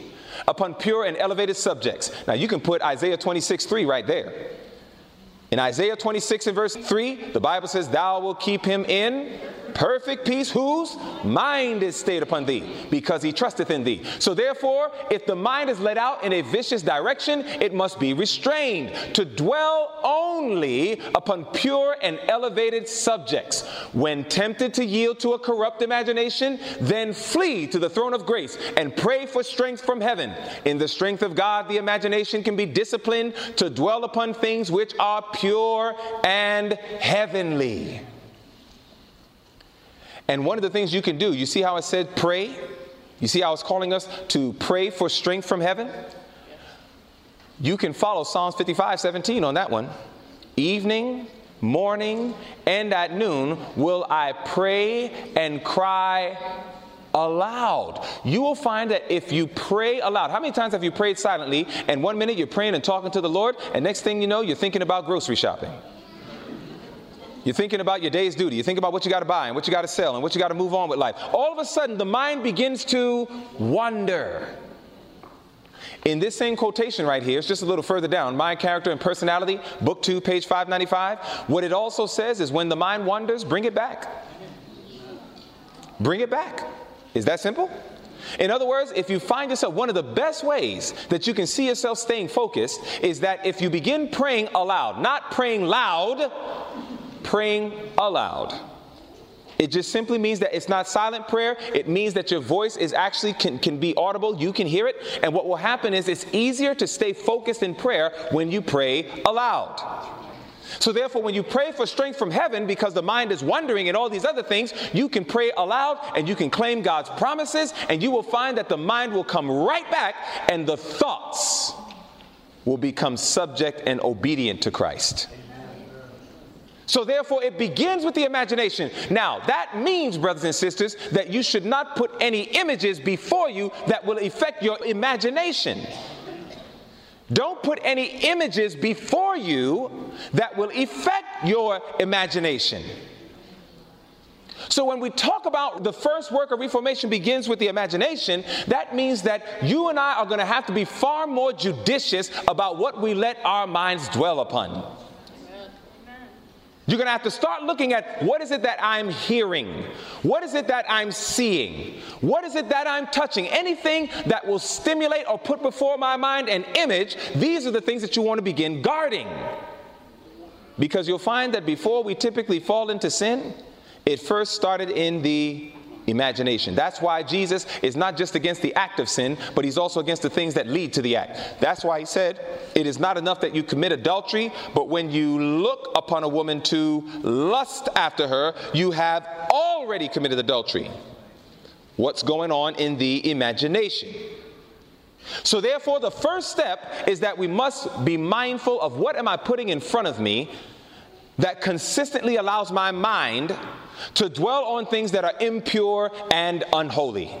upon pure and elevated subjects. Now, you can put Isaiah 26 3 right there. In Isaiah 26 and verse 3, the Bible says, Thou will keep him in perfect peace, whose mind is stayed upon thee, because he trusteth in thee. So therefore, if the mind is led out in a vicious direction, it must be restrained to dwell only upon pure and elevated subjects. When tempted to yield to a corrupt imagination, then flee to the throne of grace and pray for strength from heaven. In the strength of God, the imagination can be disciplined to dwell upon things which are pure and heavenly. And one of the things you can do, you see how I said pray? You see how it's calling us to pray for strength from heaven? You can follow Psalms 55 17 on that one. Evening, morning, and at noon will I pray and cry aloud. You will find that if you pray aloud, how many times have you prayed silently and one minute you're praying and talking to the Lord, and next thing you know, you're thinking about grocery shopping? You're thinking about your day's duty. You think about what you got to buy and what you got to sell and what you got to move on with life. All of a sudden, the mind begins to wander. In this same quotation right here, it's just a little further down, Mind, Character, and Personality, Book 2, page 595. What it also says is when the mind wanders, bring it back. Bring it back. Is that simple? In other words, if you find yourself, one of the best ways that you can see yourself staying focused is that if you begin praying aloud, not praying loud, praying aloud. It just simply means that it's not silent prayer. It means that your voice is actually can, can be audible. You can hear it. And what will happen is it's easier to stay focused in prayer when you pray aloud. So, therefore, when you pray for strength from heaven because the mind is wandering and all these other things, you can pray aloud and you can claim God's promises, and you will find that the mind will come right back and the thoughts will become subject and obedient to Christ. So, therefore, it begins with the imagination. Now, that means, brothers and sisters, that you should not put any images before you that will affect your imagination. Don't put any images before you that will affect your imagination. So, when we talk about the first work of reformation begins with the imagination, that means that you and I are going to have to be far more judicious about what we let our minds dwell upon. You're going to have to start looking at what is it that I'm hearing? What is it that I'm seeing? What is it that I'm touching? Anything that will stimulate or put before my mind an image, these are the things that you want to begin guarding. Because you'll find that before we typically fall into sin, it first started in the imagination. That's why Jesus is not just against the act of sin, but he's also against the things that lead to the act. That's why he said, It is not enough that you commit adultery, but when you look upon a woman to lust after her, you have already committed adultery. What's going on in the imagination? So therefore the first step is that we must be mindful of what am I putting in front of me that consistently allows my mind to dwell on things that are impure and unholy.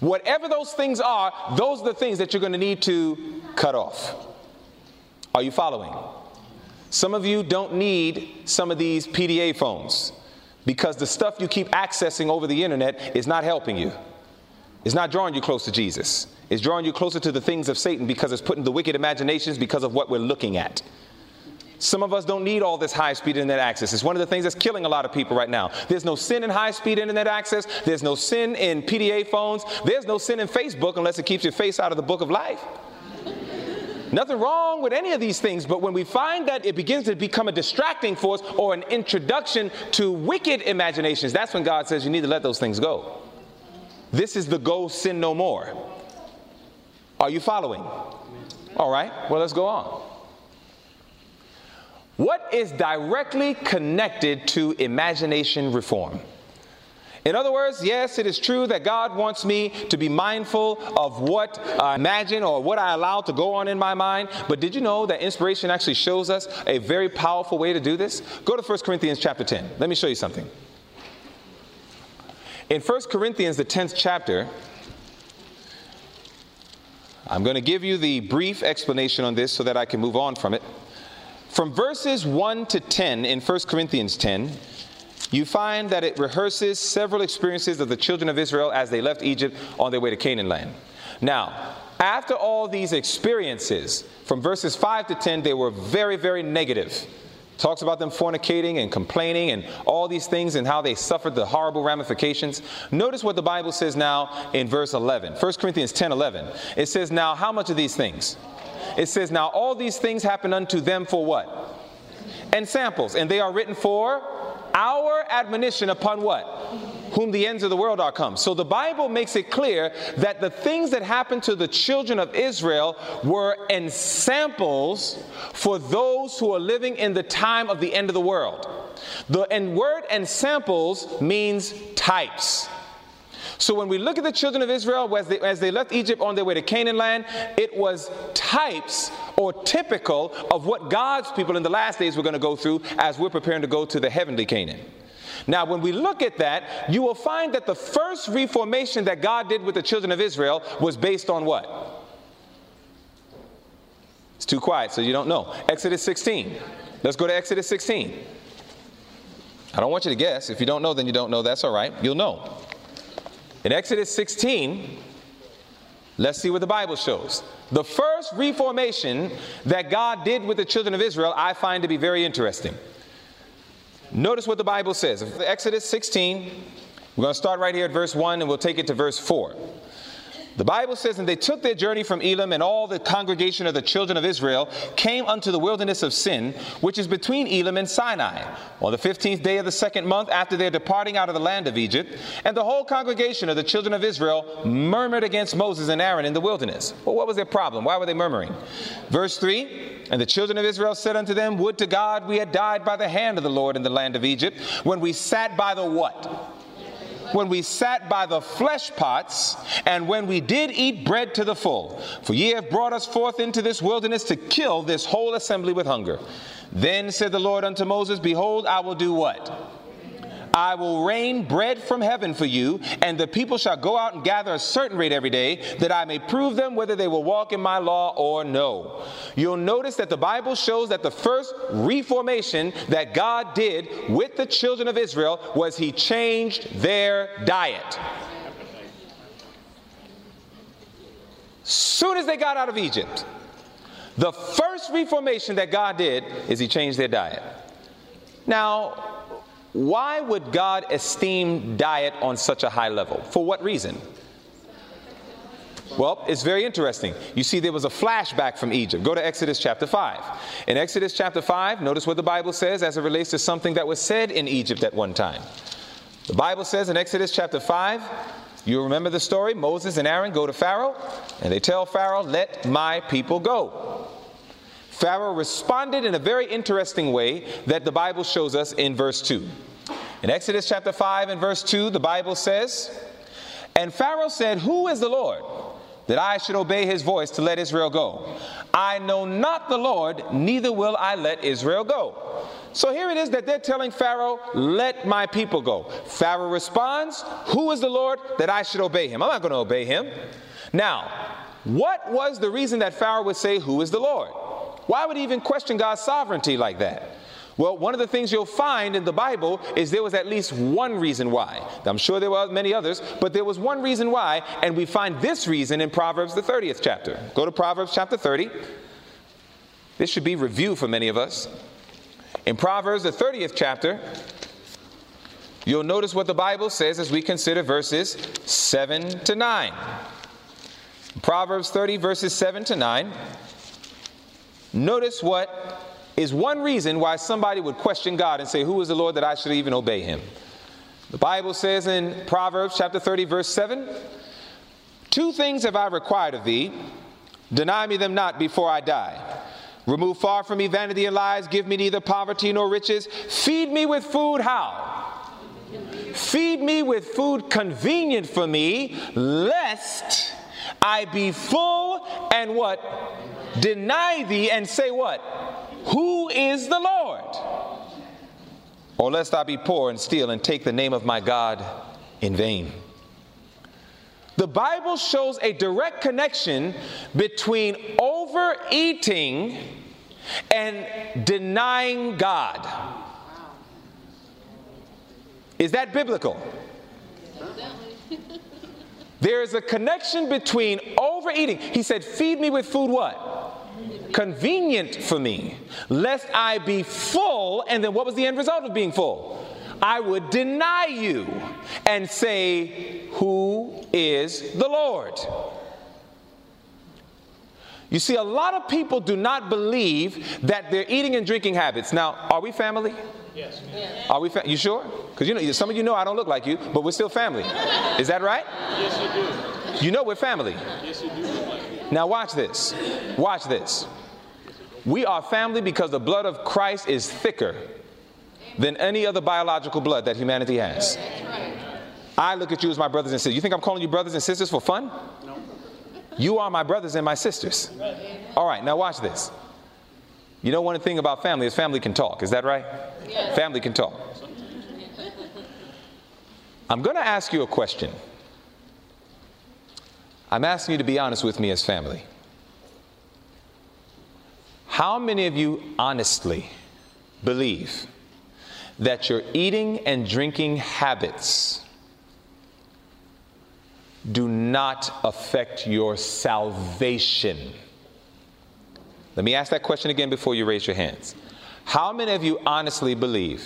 Whatever those things are, those are the things that you're going to need to cut off. Are you following? Some of you don't need some of these PDA phones because the stuff you keep accessing over the internet is not helping you. It's not drawing you close to Jesus. It's drawing you closer to the things of Satan because it's putting the wicked imaginations because of what we're looking at. Some of us don't need all this high speed internet access. It's one of the things that's killing a lot of people right now. There's no sin in high speed internet access. There's no sin in PDA phones. There's no sin in Facebook unless it keeps your face out of the book of life. Nothing wrong with any of these things, but when we find that it begins to become a distracting force or an introduction to wicked imaginations, that's when God says you need to let those things go. This is the go sin no more. Are you following? All right, well, let's go on. What is directly connected to imagination reform? In other words, yes, it is true that God wants me to be mindful of what I imagine or what I allow to go on in my mind. But did you know that inspiration actually shows us a very powerful way to do this? Go to 1 Corinthians chapter 10. Let me show you something. In 1 Corinthians, the 10th chapter, I'm going to give you the brief explanation on this so that I can move on from it. From verses 1 to 10 in 1 Corinthians 10, you find that it rehearses several experiences of the children of Israel as they left Egypt on their way to Canaan land. Now, after all these experiences, from verses 5 to 10, they were very, very negative. Talks about them fornicating and complaining and all these things and how they suffered the horrible ramifications. Notice what the Bible says now in verse 11. 1 Corinthians 10 11. It says, Now, how much of these things? It says, Now, all these things happen unto them for what? Ensamples. And they are written for our admonition upon what? Whom the ends of the world are come. So the Bible makes it clear that the things that happened to the children of Israel were ensamples for those who are living in the time of the end of the world. The and word and ensamples means types. So when we look at the children of Israel as they, as they left Egypt on their way to Canaan land, it was types or typical of what God's people in the last days were going to go through as we're preparing to go to the heavenly Canaan. Now, when we look at that, you will find that the first reformation that God did with the children of Israel was based on what? It's too quiet, so you don't know. Exodus 16. Let's go to Exodus 16. I don't want you to guess. If you don't know, then you don't know. That's all right. You'll know. In Exodus 16, let's see what the Bible shows. The first reformation that God did with the children of Israel, I find to be very interesting. Notice what the Bible says. Exodus 16, we're going to start right here at verse 1 and we'll take it to verse 4. The Bible says, And they took their journey from Elim, and all the congregation of the children of Israel came unto the wilderness of Sin, which is between Elim and Sinai, on the fifteenth day of the second month after their departing out of the land of Egypt. And the whole congregation of the children of Israel murmured against Moses and Aaron in the wilderness. Well, what was their problem? Why were they murmuring? Verse 3 And the children of Israel said unto them, Would to God we had died by the hand of the Lord in the land of Egypt, when we sat by the what? When we sat by the flesh pots, and when we did eat bread to the full. For ye have brought us forth into this wilderness to kill this whole assembly with hunger. Then said the Lord unto Moses, Behold, I will do what? I will rain bread from heaven for you, and the people shall go out and gather a certain rate every day, that I may prove them whether they will walk in my law or no. You'll notice that the Bible shows that the first reformation that God did with the children of Israel was he changed their diet. Soon as they got out of Egypt, the first reformation that God did is he changed their diet. Now, why would God esteem diet on such a high level? For what reason? Well, it's very interesting. You see, there was a flashback from Egypt. Go to Exodus chapter 5. In Exodus chapter 5, notice what the Bible says as it relates to something that was said in Egypt at one time. The Bible says in Exodus chapter 5, you remember the story? Moses and Aaron go to Pharaoh, and they tell Pharaoh, Let my people go. Pharaoh responded in a very interesting way that the Bible shows us in verse 2. In Exodus chapter 5 and verse 2, the Bible says, And Pharaoh said, Who is the Lord? That I should obey his voice to let Israel go. I know not the Lord, neither will I let Israel go. So here it is that they're telling Pharaoh, Let my people go. Pharaoh responds, Who is the Lord that I should obey him? I'm not going to obey him. Now, what was the reason that Pharaoh would say, Who is the Lord? Why would he even question God's sovereignty like that? Well, one of the things you'll find in the Bible is there was at least one reason why. I'm sure there were many others, but there was one reason why, and we find this reason in Proverbs, the 30th chapter. Go to Proverbs chapter 30. This should be review for many of us. In Proverbs, the 30th chapter, you'll notice what the Bible says as we consider verses 7 to 9. Proverbs 30, verses 7 to 9. Notice what is one reason why somebody would question God and say, Who is the Lord that I should even obey him? The Bible says in Proverbs chapter 30, verse 7 Two things have I required of thee, deny me them not before I die. Remove far from me vanity and lies, give me neither poverty nor riches. Feed me with food, how? Feed me with food convenient for me, lest I be full and what? Deny thee and say what? Who is the Lord? Or lest I be poor and steal and take the name of my God in vain. The Bible shows a direct connection between overeating and denying God. Is that biblical? There is a connection between overeating. He said, Feed me with food what? Convenient for me, lest I be full. And then what was the end result of being full? I would deny you and say, Who is the Lord? You see, a lot of people do not believe that their eating and drinking habits. Now, are we family? Yes. Are we? Fa- you sure? Because you know, some of you know I don't look like you, but we're still family. Is that right? Yes, you do. You know we're family. Yes, you do. Now watch this. Watch this. We are family because the blood of Christ is thicker than any other biological blood that humanity has. I look at you as my brothers and sisters. You think I'm calling you brothers and sisters for fun? No. You are my brothers and my sisters. All right, now watch this. You know one thing about family is family can talk. Is that right? Family can talk. I'm going to ask you a question. I'm asking you to be honest with me as family. How many of you honestly believe that your eating and drinking habits do not affect your salvation. Let me ask that question again before you raise your hands. How many of you honestly believe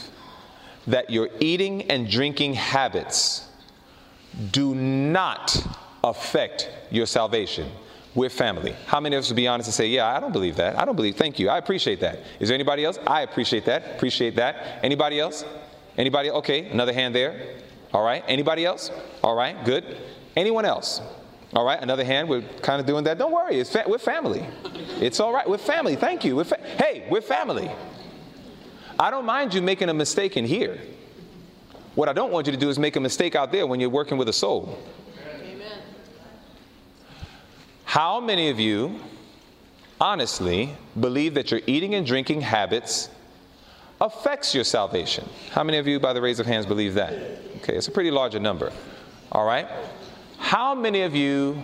that your eating and drinking habits do not affect your salvation? We're family. How many of us would be honest and say, Yeah, I don't believe that. I don't believe. Thank you. I appreciate that. Is there anybody else? I appreciate that. Appreciate that. Anybody else? Anybody? Okay, another hand there. All right. Anybody else? All right, good. Anyone else? All right, another hand. We're kind of doing that. Don't worry. It's fa- we're family. It's all right. We're family. Thank you. We're fa- hey, we're family. I don't mind you making a mistake in here. What I don't want you to do is make a mistake out there when you're working with a soul. Amen. How many of you honestly believe that your eating and drinking habits affects your salvation? How many of you by the raise of hands believe that? Okay, it's a pretty larger number. All right? How many of you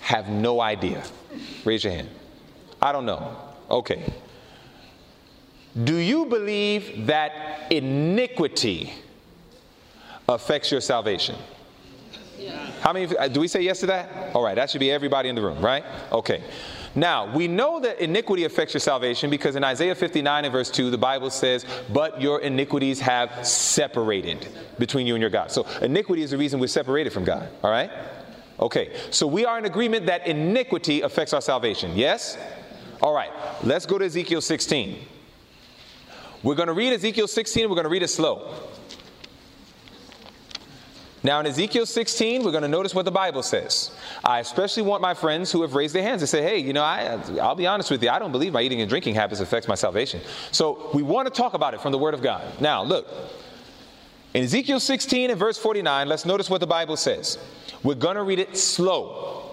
have no idea? Raise your hand. I don't know. Okay. Do you believe that iniquity affects your salvation? How many? Uh, do we say yes to that? All right, that should be everybody in the room, right? Okay. Now, we know that iniquity affects your salvation because in Isaiah 59 and verse 2, the Bible says, But your iniquities have separated between you and your God. So, iniquity is the reason we're separated from God, all right? Okay, so we are in agreement that iniquity affects our salvation, yes? All right, let's go to Ezekiel 16. We're going to read Ezekiel 16, we're going to read it slow. Now, in Ezekiel 16, we're going to notice what the Bible says. I especially want my friends who have raised their hands to say, hey, you know, I, I'll be honest with you, I don't believe my eating and drinking habits affects my salvation. So we want to talk about it from the Word of God. Now, look, in Ezekiel 16 and verse 49, let's notice what the Bible says. We're going to read it slow.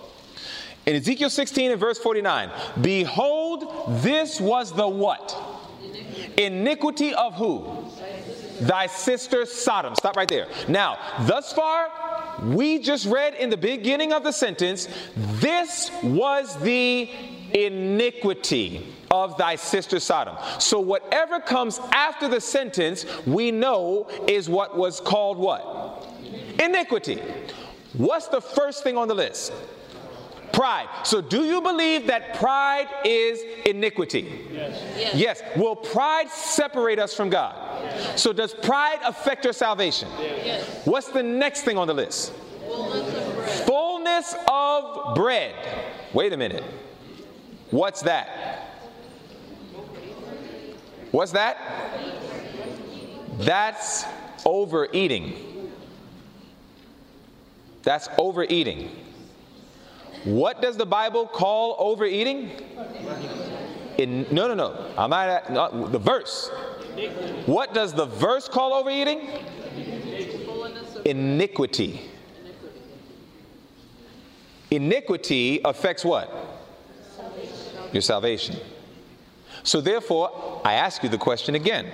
In Ezekiel 16 and verse 49, behold, this was the what? Iniquity of who? thy sister Sodom. Stop right there. Now, thus far, we just read in the beginning of the sentence, this was the iniquity of thy sister Sodom. So whatever comes after the sentence, we know is what was called what? Iniquity. What's the first thing on the list? Pride. So, do you believe that pride is iniquity? Yes. Yes. yes. Will pride separate us from God? Yes. So, does pride affect your salvation? Yes. What's the next thing on the list? Fullness of bread. Fullness of bread. Wait a minute. What's that? What's that? That's overeating. That's overeating. What does the Bible call overeating? In, no, no, no. I'm not, at, not the verse. What does the verse call overeating? iniquity. Iniquity affects what? Your salvation. So, therefore, I ask you the question again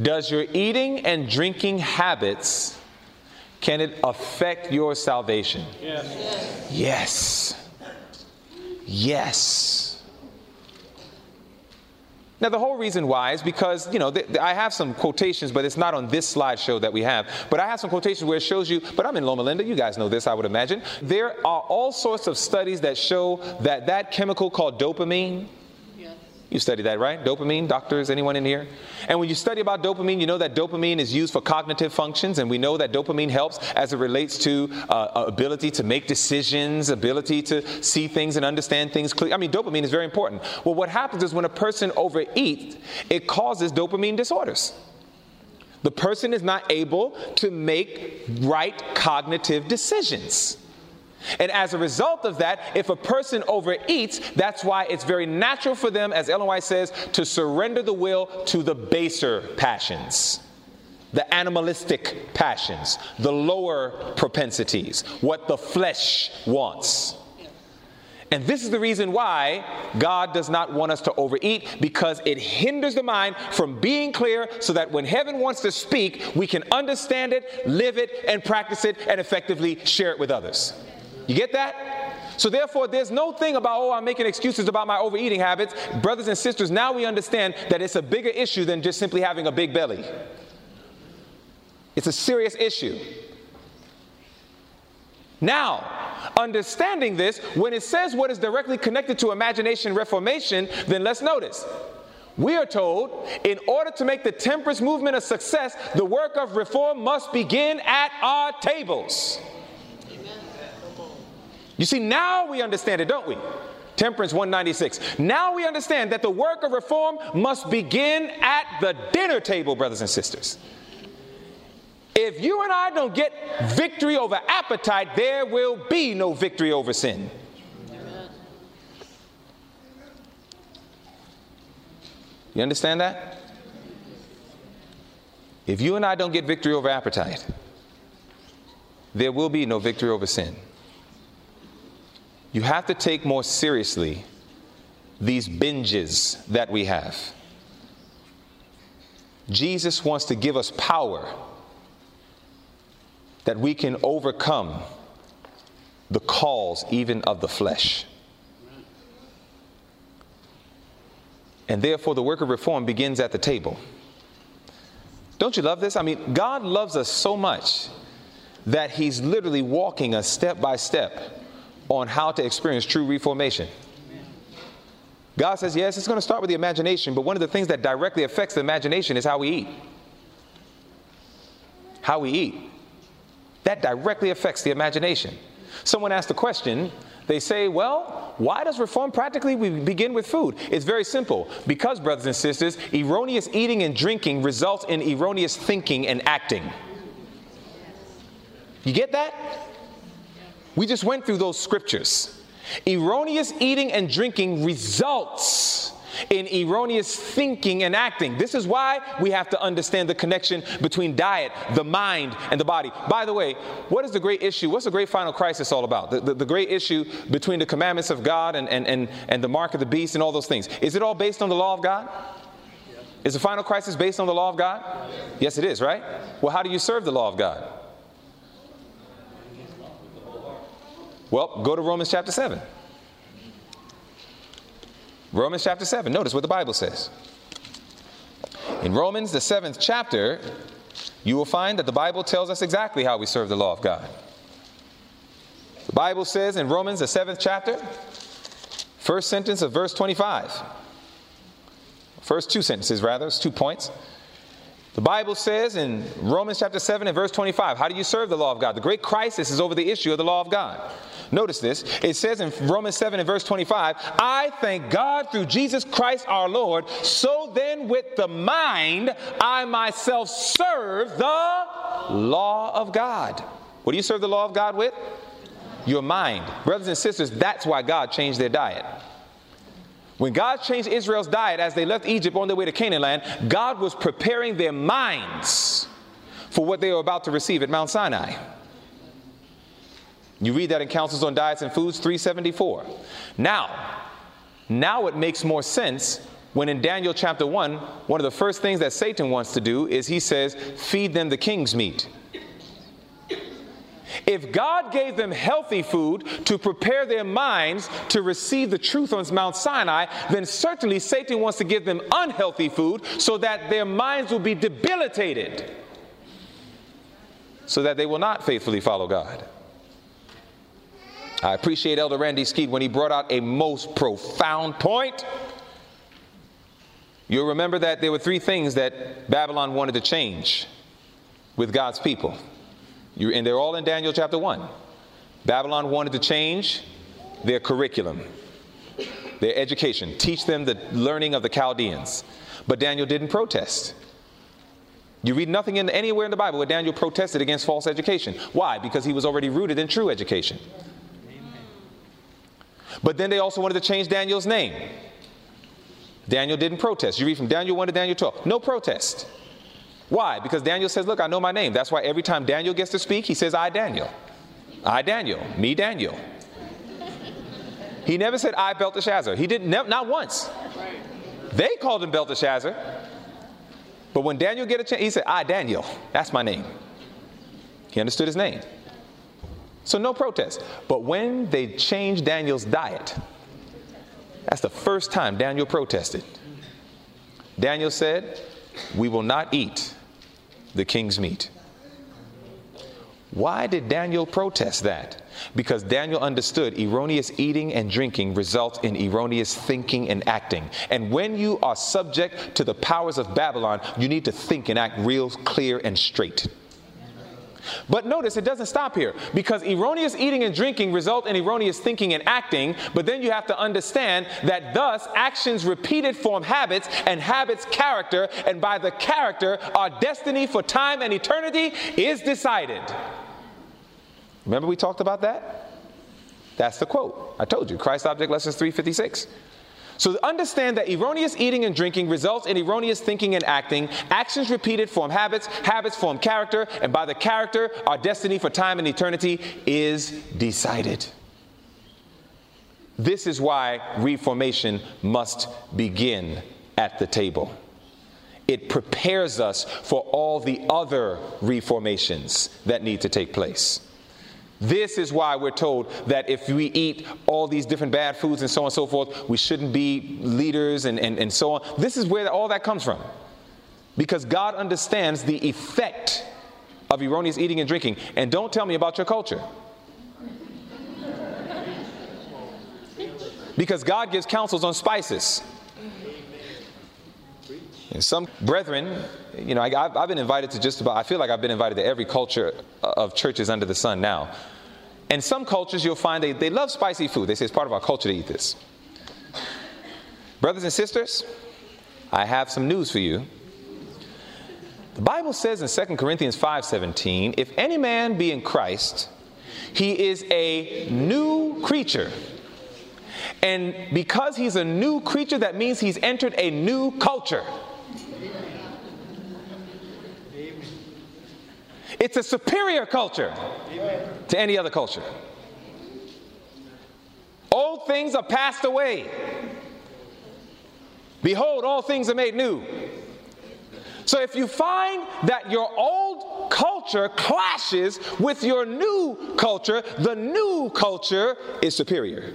Does your eating and drinking habits can it affect your salvation? Yes. Yes. Yes. Now, the whole reason why is because, you know, th- th- I have some quotations, but it's not on this slideshow that we have. But I have some quotations where it shows you, but I'm in Loma Linda, you guys know this, I would imagine. There are all sorts of studies that show that that chemical called dopamine, you study that, right? Dopamine, doctors, anyone in here? And when you study about dopamine, you know that dopamine is used for cognitive functions, and we know that dopamine helps as it relates to uh, ability to make decisions, ability to see things and understand things clearly. I mean, dopamine is very important. Well, what happens is when a person overeats, it causes dopamine disorders. The person is not able to make right cognitive decisions. And as a result of that, if a person overeats, that's why it's very natural for them, as Ellen White says, to surrender the will to the baser passions, the animalistic passions, the lower propensities, what the flesh wants. And this is the reason why God does not want us to overeat because it hinders the mind from being clear so that when heaven wants to speak, we can understand it, live it, and practice it, and effectively share it with others. You get that? So therefore, there's no thing about, oh, I'm making excuses about my overeating habits. Brothers and sisters, now we understand that it's a bigger issue than just simply having a big belly. It's a serious issue. Now, understanding this, when it says what is directly connected to imagination reformation, then let's notice. We are told in order to make the temperance movement a success, the work of reform must begin at our tables. You see, now we understand it, don't we? Temperance 196. Now we understand that the work of reform must begin at the dinner table, brothers and sisters. If you and I don't get victory over appetite, there will be no victory over sin. You understand that? If you and I don't get victory over appetite, there will be no victory over sin you have to take more seriously these binges that we have. Jesus wants to give us power that we can overcome the calls even of the flesh. And therefore, the work of reform begins at the table. Don't you love this? I mean, God loves us so much that He's literally walking us step by step on how to experience true reformation. God says, yes, it's going to start with the imagination, but one of the things that directly affects the imagination is how we eat. How we eat. That directly affects the imagination. Someone asked a question, they say, well, why does reform practically we begin with food? It's very simple. Because, brothers and sisters, erroneous eating and drinking results in erroneous thinking and acting. You get that? We just went through those scriptures. Erroneous eating and drinking results in erroneous thinking and acting. This is why we have to understand the connection between diet, the mind, and the body. By the way, what is the great issue? What's the great final crisis all about? The, the, the great issue between the commandments of God and, and, and, and the mark of the beast and all those things. Is it all based on the law of God? Is the final crisis based on the law of God? Yes, it is, right? Well, how do you serve the law of God? Well, go to Romans chapter 7. Romans chapter 7. Notice what the Bible says. In Romans, the seventh chapter, you will find that the Bible tells us exactly how we serve the law of God. The Bible says in Romans, the seventh chapter, first sentence of verse 25. First two sentences, rather, it's two points. The Bible says in Romans chapter 7 and verse 25, how do you serve the law of God? The great crisis is over the issue of the law of God. Notice this. It says in Romans 7 and verse 25, I thank God through Jesus Christ our Lord. So then, with the mind, I myself serve the law of God. What do you serve the law of God with? Your mind. Brothers and sisters, that's why God changed their diet. When God changed Israel's diet as they left Egypt on their way to Canaan land, God was preparing their minds for what they were about to receive at Mount Sinai. You read that in Counsels on Diets and Foods 374. Now, now it makes more sense when in Daniel chapter 1, one of the first things that Satan wants to do is he says, feed them the king's meat. If God gave them healthy food to prepare their minds to receive the truth on Mount Sinai, then certainly Satan wants to give them unhealthy food so that their minds will be debilitated, so that they will not faithfully follow God. I appreciate Elder Randy Skeete when he brought out a most profound point. You'll remember that there were three things that Babylon wanted to change with God's people. You, and they're all in Daniel chapter 1. Babylon wanted to change their curriculum, their education, teach them the learning of the Chaldeans. But Daniel didn't protest. You read nothing in, anywhere in the Bible where Daniel protested against false education. Why? Because he was already rooted in true education. But then they also wanted to change Daniel's name. Daniel didn't protest. You read from Daniel 1 to Daniel 12. No protest. Why? Because Daniel says, Look, I know my name. That's why every time Daniel gets to speak, he says, I, Daniel. I, Daniel. Me, Daniel. He never said, I, Belteshazzar. He didn't, not once. They called him Belteshazzar. But when Daniel get a chance, he said, I, Daniel. That's my name. He understood his name. So no protest. But when they changed Daniel's diet, that's the first time Daniel protested. Daniel said, We will not eat the king's meat. Why did Daniel protest that? Because Daniel understood erroneous eating and drinking results in erroneous thinking and acting. And when you are subject to the powers of Babylon, you need to think and act real clear and straight. But notice it doesn't stop here because erroneous eating and drinking result in erroneous thinking and acting. But then you have to understand that thus actions repeated form habits and habits character. And by the character, our destiny for time and eternity is decided. Remember we talked about that? That's the quote. I told you, Christ Object Lessons 356. So understand that erroneous eating and drinking results in erroneous thinking and acting. Actions repeated form habits, habits form character, and by the character, our destiny for time and eternity is decided. This is why reformation must begin at the table. It prepares us for all the other reformations that need to take place. This is why we're told that if we eat all these different bad foods and so on and so forth, we shouldn't be leaders and, and, and so on. This is where all that comes from. Because God understands the effect of erroneous eating and drinking. And don't tell me about your culture. Because God gives counsels on spices. Some brethren, you know, I, have been invited to just about, I feel like I've been invited to every culture of churches under the sun now. And some cultures you'll find they, they love spicy food. They say it's part of our culture to eat this. Brothers and sisters, I have some news for you. The Bible says in 2 Corinthians 5:17, if any man be in Christ, he is a new creature. And because he's a new creature, that means he's entered a new culture. It's a superior culture to any other culture. Old things are passed away. Behold, all things are made new. So if you find that your old culture clashes with your new culture, the new culture is superior.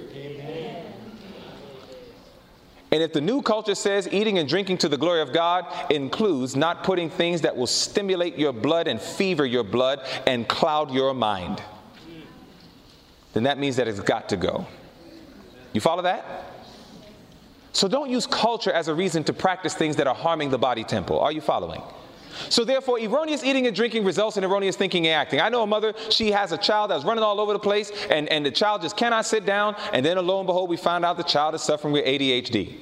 And if the new culture says eating and drinking to the glory of God includes not putting things that will stimulate your blood and fever your blood and cloud your mind, then that means that it's got to go. You follow that? So don't use culture as a reason to practice things that are harming the body temple. Are you following? So therefore, erroneous eating and drinking results in erroneous thinking and acting. I know a mother, she has a child that's running all over the place, and, and the child just cannot sit down, and then lo and behold, we find out the child is suffering with ADHD.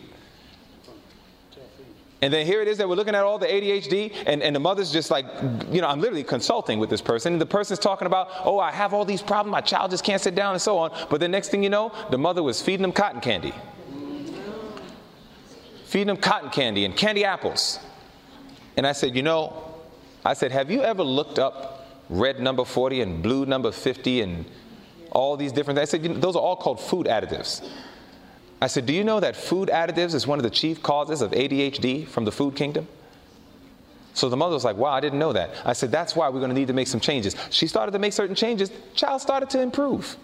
And then here it is that we're looking at all the ADHD, and, and the mother's just like, you know, I'm literally consulting with this person. And the person's talking about, oh, I have all these problems, my child just can't sit down, and so on. But the next thing you know, the mother was feeding them cotton candy, feeding them cotton candy and candy apples. And I said, you know, I said, Have you ever looked up red number 40 and blue number 50 and all these different things? I said, you know, Those are all called food additives. I said, Do you know that food additives is one of the chief causes of ADHD from the food kingdom? So the mother was like, Wow, I didn't know that. I said, That's why we're going to need to make some changes. She started to make certain changes, child started to improve.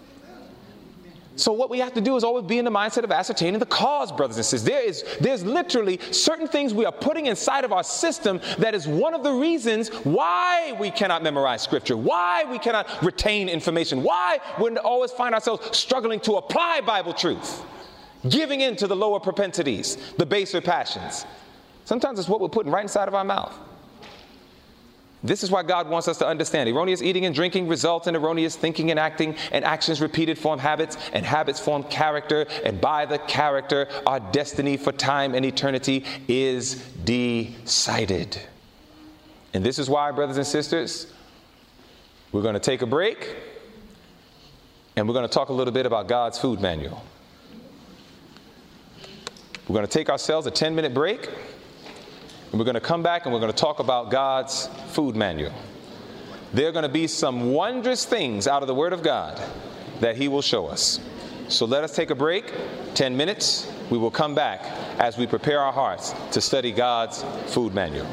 So what we have to do is always be in the mindset of ascertaining the cause, brothers and sisters. There is there's literally certain things we are putting inside of our system that is one of the reasons why we cannot memorize scripture, why we cannot retain information, why we always find ourselves struggling to apply Bible truth, giving in to the lower propensities, the baser passions. Sometimes it's what we're putting right inside of our mouth. This is why God wants us to understand. Erroneous eating and drinking results in erroneous thinking and acting, and actions repeated form habits, and habits form character, and by the character, our destiny for time and eternity is decided. And this is why, brothers and sisters, we're going to take a break, and we're going to talk a little bit about God's food manual. We're going to take ourselves a 10 minute break. And we're going to come back and we're going to talk about God's food manual. There are going to be some wondrous things out of the Word of God that He will show us. So let us take a break, 10 minutes. We will come back as we prepare our hearts to study God's food manual.